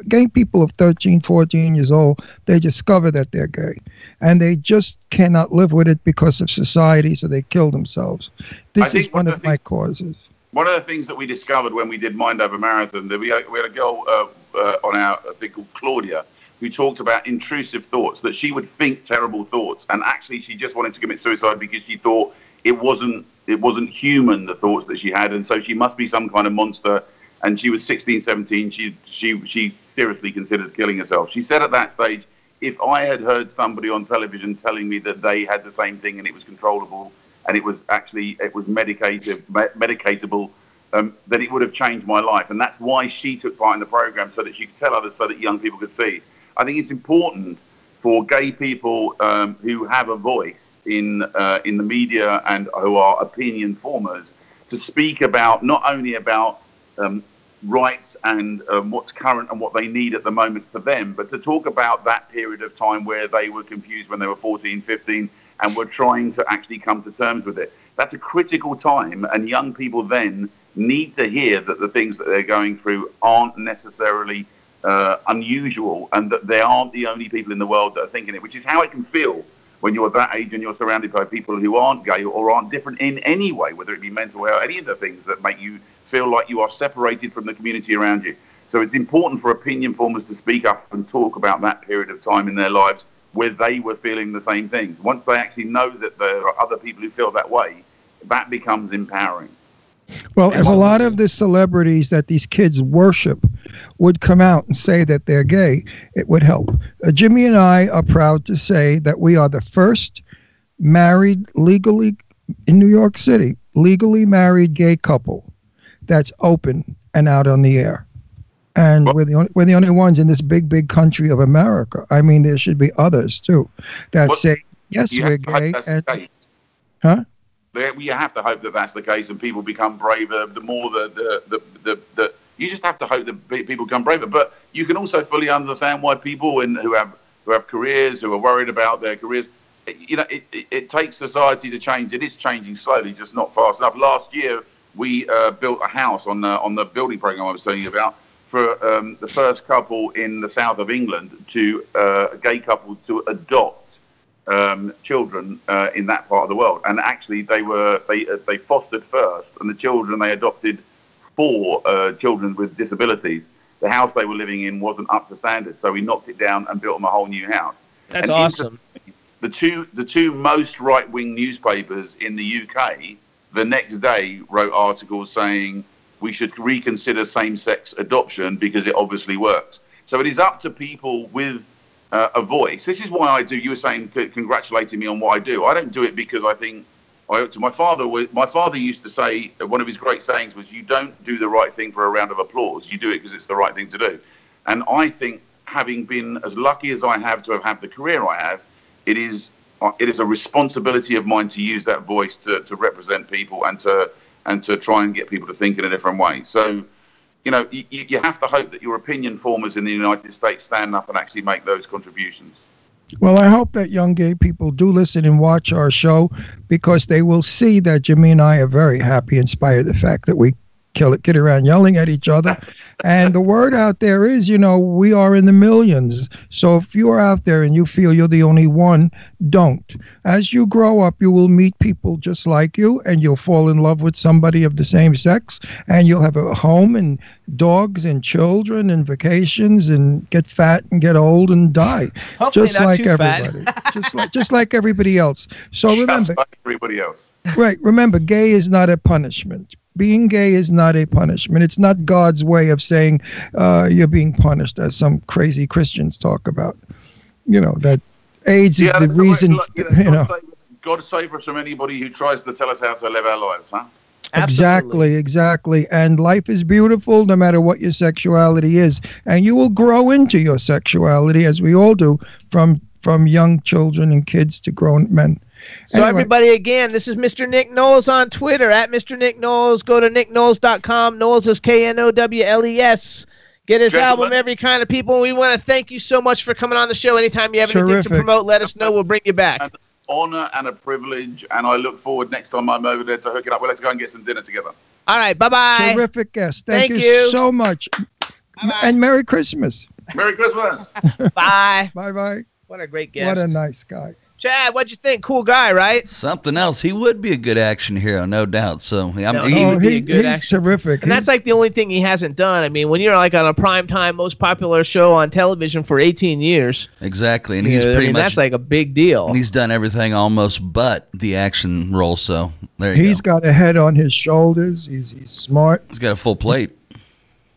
gay people of 13 14 years old they discover that they're gay. And they just cannot live with it because of society so they kill themselves. This is one one of of my causes. one of the things that we discovered when we did Mind Over Marathon, that we had, we had a girl uh, uh, on our thing called Claudia who talked about intrusive thoughts, that she would think terrible thoughts, and actually she just wanted to commit suicide because she thought it wasn't it wasn't human the thoughts that she had, and so she must be some kind of monster. And she was 16, 17. She she she seriously considered killing herself. She said at that stage, if I had heard somebody on television telling me that they had the same thing and it was controllable and it was actually it was medicated me- medicatable um, then it would have changed my life and that's why she took part in the program so that she could tell others so that young people could see i think it's important for gay people um, who have a voice in uh, in the media and who are opinion formers to speak about not only about um, rights and um, what's current and what they need at the moment for them, but to talk about that period of time where they were confused when they were 14, 15, and were trying to actually come to terms with it. That's a critical time, and young people then need to hear that the things that they're going through aren't necessarily uh, unusual and that they aren't the only people in the world that are thinking it, which is how it can feel when you're that age and you're surrounded by people who aren't gay or aren't different in any way, whether it be mental health, any of the things that make you feel like you are separated from the community around you. So it's important for opinion formers to speak up and talk about that period of time in their lives where they were feeling the same things. Once they actually know that there are other people who feel that way, that becomes empowering. Well, if a lot of the celebrities that these kids worship would come out and say that they're gay, it would help. Uh, Jimmy and I are proud to say that we are the first married, legally in New York City, legally married gay couple that's open and out on the air. and we're the only we're the only ones in this big big country of America. I mean, there should be others too that Well, say yes, we're have gay, and huh? You have to hope that that's the case, and people become braver. The more the the, the, the you just have to hope that people become braver. But you can also fully understand why people in, who have who have careers who are worried about their careers. You know, it, it, it takes society to change. It is changing slowly, just not fast enough. Last year, we uh, built a house on the on the building program I was telling you about for um, the first couple in the south of England to uh, a gay couple to adopt um, children uh, in that part of the world. And actually, they were they uh, they fostered first, and the children they adopted four uh, children with disabilities. The house they were living in wasn't up to standard, so we knocked it down and built them a whole new house. That's And awesome. The two the two most right wing newspapers in the UK the next day wrote articles saying we should reconsider same sex adoption because it obviously works. So it is up to people with uh, a voice. This is why I do. You were saying c- congratulating me on what I do. I don't do it because I think I ought to. My father, my father used to say uh, one of his great sayings was, "You don't do the right thing for a round of applause. You do it because it's the right thing to do." And I think, having been as lucky as I have to have had the career I have, it is uh, it is a responsibility of mine to use that voice to, to represent people and to and to try and get people to think in a different way. So, you know, you, you have to hope that your opinion formers in the United States stand up and actually make those contributions. Well, I hope that young gay people do listen and watch our show because they will see that Jimmy and I are very happy in spite of the fact that we kill it, kid around yelling at each other. and the word out there is, you know, we are in the millions. So if you are out there and you feel you're the only one, don't. As you grow up, you will meet people just like you and you'll fall in love with somebody of the same sex and you'll have a home and dogs and children and vacations and get fat and get old and die. Hopefully just not like too fat. everybody. just like just like everybody else. So Just remember, like everybody else. right, remember gay is not a punishment. Being gay is not a punishment. It's not God's way of saying uh, you're being punished, as some crazy Christians talk about. You know that AIDS is Yeah, the the way- reason. look, you You know God, save us, God save us from anybody who tries to tell us how to live our lives, huh? Exactly, exactly. And life is beautiful no matter what your sexuality is. And you will grow into your sexuality as we all do from from young children and kids to grown men. So Anyway. everybody, again, this is Mr. Nick Knowles on Twitter at Mr. Nick Knowles. Go to nickknowles.com. Knowles is K N O W L E S. Get his Gentlemen. album, Every Kind of People. We want to thank you so much for coming on the show. Anytime you have anything to promote, let us know. We'll bring you back. Honor and a privilege, and I look forward next time I'm over there to hook it up. Well, let's go and get some dinner together. All right, bye bye. Terrific guest. Thank, Thank you, you. so much. And Merry Christmas. Merry Christmas. Bye. Bye bye. What a great guest. What a nice guy. Chad, what'd you think? Cool guy, right? Something else. He would be a good action hero, no doubt. So I'm, No, he, he oh, would be a he, good he's action. terrific. And that's like the only thing he hasn't done. I mean, when you're like on a prime time, most popular show on television for 18 years, exactly, and he's know, I pretty mean, much that's like a big deal. and he's done everything almost but the action role. So there you He's go. He's got a head on his shoulders. He's he's smart. He's got a full plate.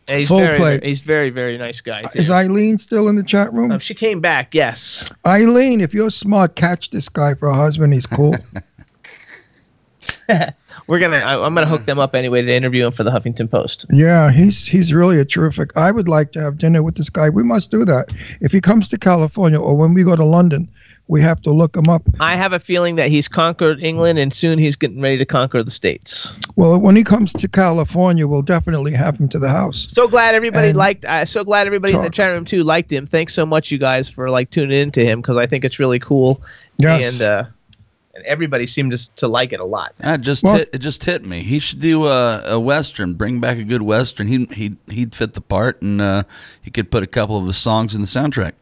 And he's Full very, plate. he's very, very nice guy. Too. Is Eileen still in the chat room? Um, she came back. Yes. Eileen, if you're smart, catch this guy for a husband. He's cool. We're gonna. I, I'm gonna hook them up anyway to interview him for the Huffington Post. yeah, he's he's really a terrific. I would like to have dinner with this guy. We must do that. If he comes to California or when we go to London, we have to look him up. I have a feeling that he's conquered England, and soon he's getting ready to conquer the states. Well, when he comes to California, we'll definitely have him to the house. So glad everybody And- liked. Uh, so glad everybody in the Talk. chat room too liked him. Thanks so much, you guys, for like tuning into him because I think it's really cool. Yes. And uh, and everybody seemed to, to like it a lot. I just Well- hit, it just hit me. He should do a, a western. Bring back a good western. He he he'd fit the part, and uh, he could put a couple of his songs in the soundtrack.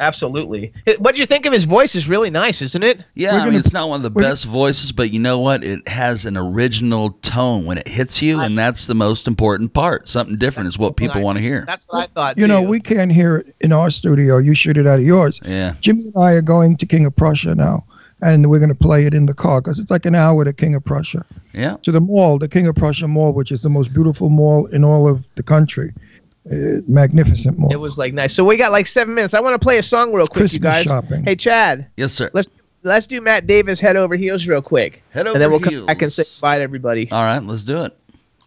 Absolutely. What do you think of his voice? Is really nice, isn't it? Yeah, We're I mean it's not one of the we're- best voices, but you know what? It has an original tone when it hits you, and that's the most important part. Something different is what people want to hear. That's what I thought. You know, we can't hear it in our studio. You shoot it out of yours. Yeah, Jimmy and I are going to King of Prussia now, and we're going to play it in the car because it's like an hour to King of Prussia. yeah. To the mall, the King of Prussia Mall, which is the most beautiful mall in all of the country. Uh, magnificent mall. It was like nice. So we got like seven minutes. I want to play a song real quick, you Christmas guys. shopping. Hey, Chad, Yes, sir. let's let's do Matt Davis head over heels real quick, Head over and then we'll heels. come back and say bye to everybody. All right, let's do it.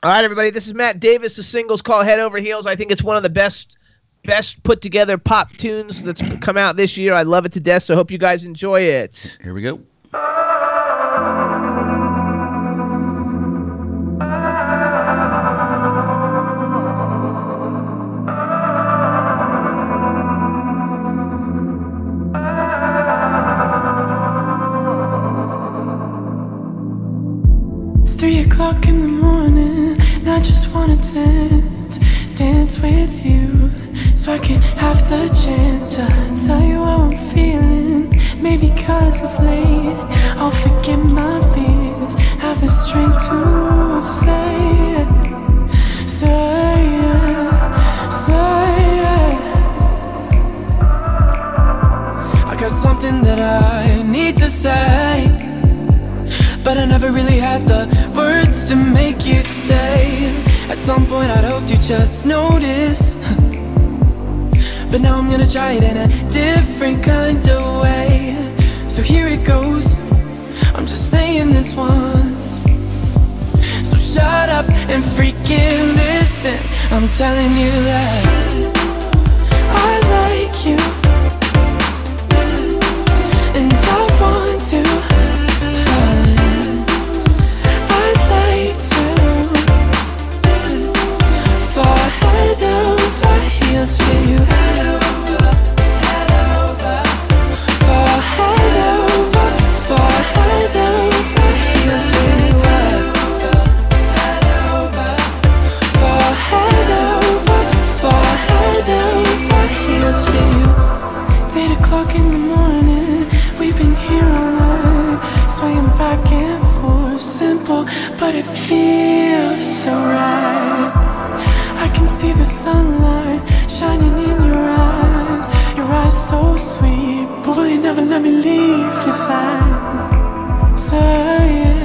All right, everybody. This is Matt Davis. The singles called "Head Over Heels." I think it's one of the best, best put together pop tunes that's come out this year. I love it to death. So hope you guys enjoy it. Here we go. With you, so I can have the chance to tell you how I'm feeling. Maybe cause it's late, I'll forget my fears, have the strength to say it, say it, say it. I got something that I need to say. But I never really had the words to make you stay. At some point, I'd hoped you just notice. But now I'm gonna try it in a different kind of way. So here it goes. I'm just saying this once. So shut up and freaking listen. I'm telling you that I like you. It feels so right. I can see the sunlight shining in your eyes. Your eyes so sweet, but will you never let me leave if I say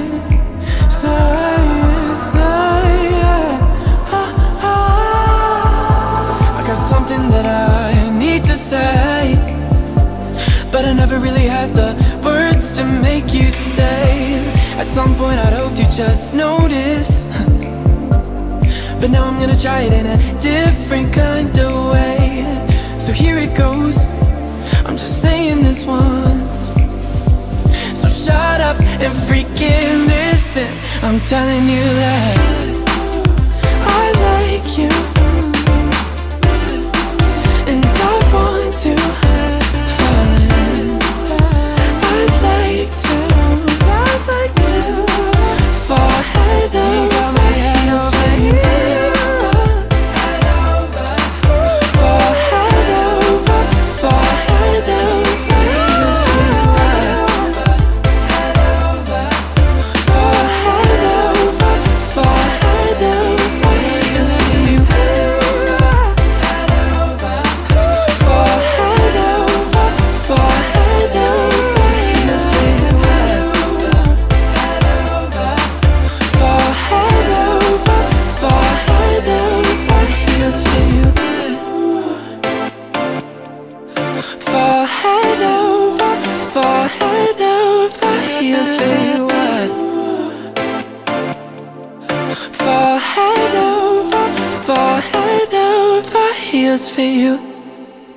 say say. I got something that I need to say. But I never really had the words to make you stay. At some point, I'd hoped you just notice. But now I'm gonna try it in a different kind of way. So here it goes. I'm just saying this once. So shut up and freaking listen. I'm telling you that I like you. And I want to fall in. I'd like to. I'd like to fall head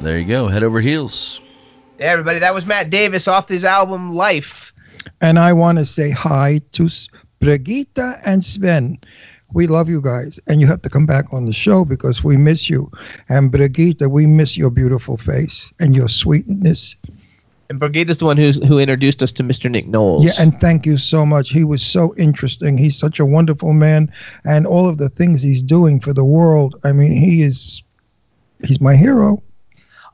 There you go. Head over heels. Yeah, everybody. That was Matt Davis off his album Life. And I want to say hi to S- Brigitte and Sven. We love you guys, and you have to come back on the show because we miss you. And Brigitte, we miss your beautiful face and your sweetness. And Brigitte is the one who's who introduced us to Mr. Nick Knowles. Yeah, and thank you so much. He was so interesting. He's such a wonderful man, and all of the things he's doing for the world. I mean, he is, he's my hero.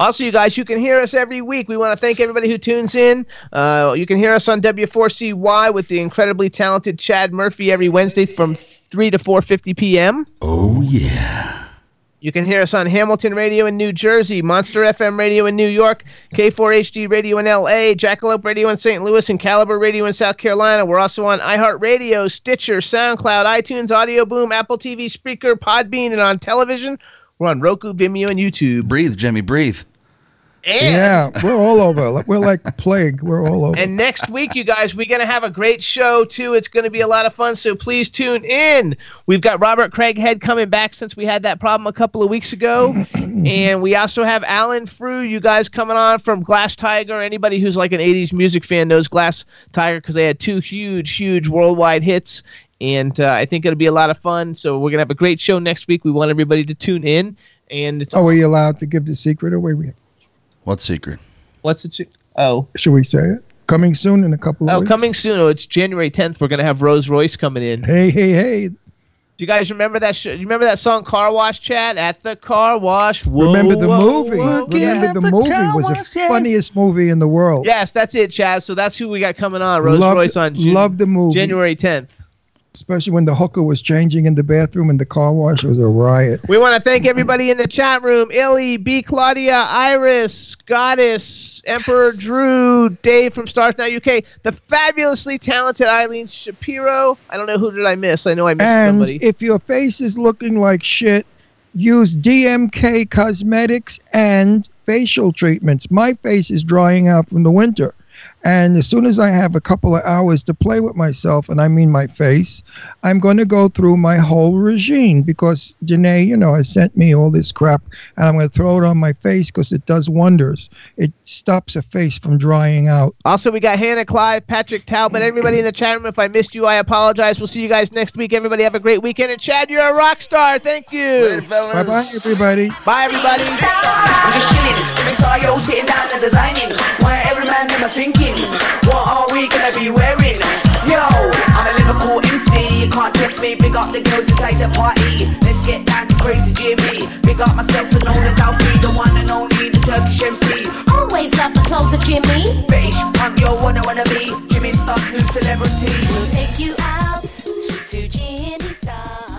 Also, you guys, you can hear us every week. We want to thank everybody who tunes in. Uh, you can hear us on W4CY with the incredibly talented Chad Murphy every Wednesday from 3 to 4.50 p.m. Oh, yeah. You can hear us on Hamilton Radio in New Jersey, Monster FM Radio in New York, K4HD Radio in LA, Jackalope Radio in St. Louis, and Caliber Radio in South Carolina. We're also on iHeartRadio, Stitcher, SoundCloud, iTunes, Audio Boom, Apple TV, Spreaker, Podbean, and on television. We're on Roku, Vimeo, and YouTube. Breathe, Jimmy, breathe. And yeah, we're all over. We're like plague. We're all over. And next week, you guys, we're going to have a great show, too. It's going to be a lot of fun, so please tune in. We've got Robert Craighead coming back since we had that problem a couple of weeks ago. and we also have Alan Frew, you guys coming on from Glass Tiger. Anybody who's like an 80s music fan knows Glass Tiger because they had two huge, huge worldwide hits. And uh, I think it'll be a lot of fun. So we're going to have a great show next week. We want everybody to tune in. And it's Oh, are you allowed to give the secret away? We- What secret? what's it? Oh. Should we say it? Coming soon in a couple of Oh, weeks. coming soon. Oh, it's January 10th. We're gonna have Rose Royce coming in. Hey, hey, hey! Do you guys remember that? Sh- you remember that song "Car Wash"? Chat at the car wash. Whoa, Remember the whoa, movie? whoa, Remember yeah. the movie was the funniest movie in the world. Yes, that's it, Chaz. So that's who we got coming on. Rose Loved- Royce on June, loved the movie. January 10th. Especially when the hooker was changing in the bathroom in the car wash. It was a riot. We want to thank everybody in the chat room: Illy, B. Claudia, Iris, Goddess, Emperor Drew, Dave from Stars Now UK, the fabulously talented Eileen Shapiro. I don't know who did I miss. I know I missed And somebody. if your face is looking like shit, use DMK Cosmetics and facial treatments. My face is drying out from the winter. And as soon as I have a couple of hours to play with myself, and I mean my face, I'm going to go through my whole regime because Danné, you know, has sent me all this crap, and I'm going to throw it on my face because it does wonders. It stops a face from drying out. Also, we got Hannah Clive, Patrick Talbot, everybody in the chat room. If I missed you, I apologize. We'll see you guys next week. Everybody have a great weekend. And Chad, you're a rock star. Thank you. Bye bye, everybody. Bye, everybody. I'm just chilling. Let me start yo sitting down and designing. Why every man them a wearing? What are we gonna be wearing? Yo, I'm a Liverpool MC, you can't test me. Big up the girls inside the party. Let's get down to crazy Jimmy. Big up myself and known as Alfie, the one and only, the Turkish MC. Always love the clothes of Jimmy. Bitch, I'm your one I wanna be. Jimmy Star, new celebrity. We'll take you out to Jimmy Star.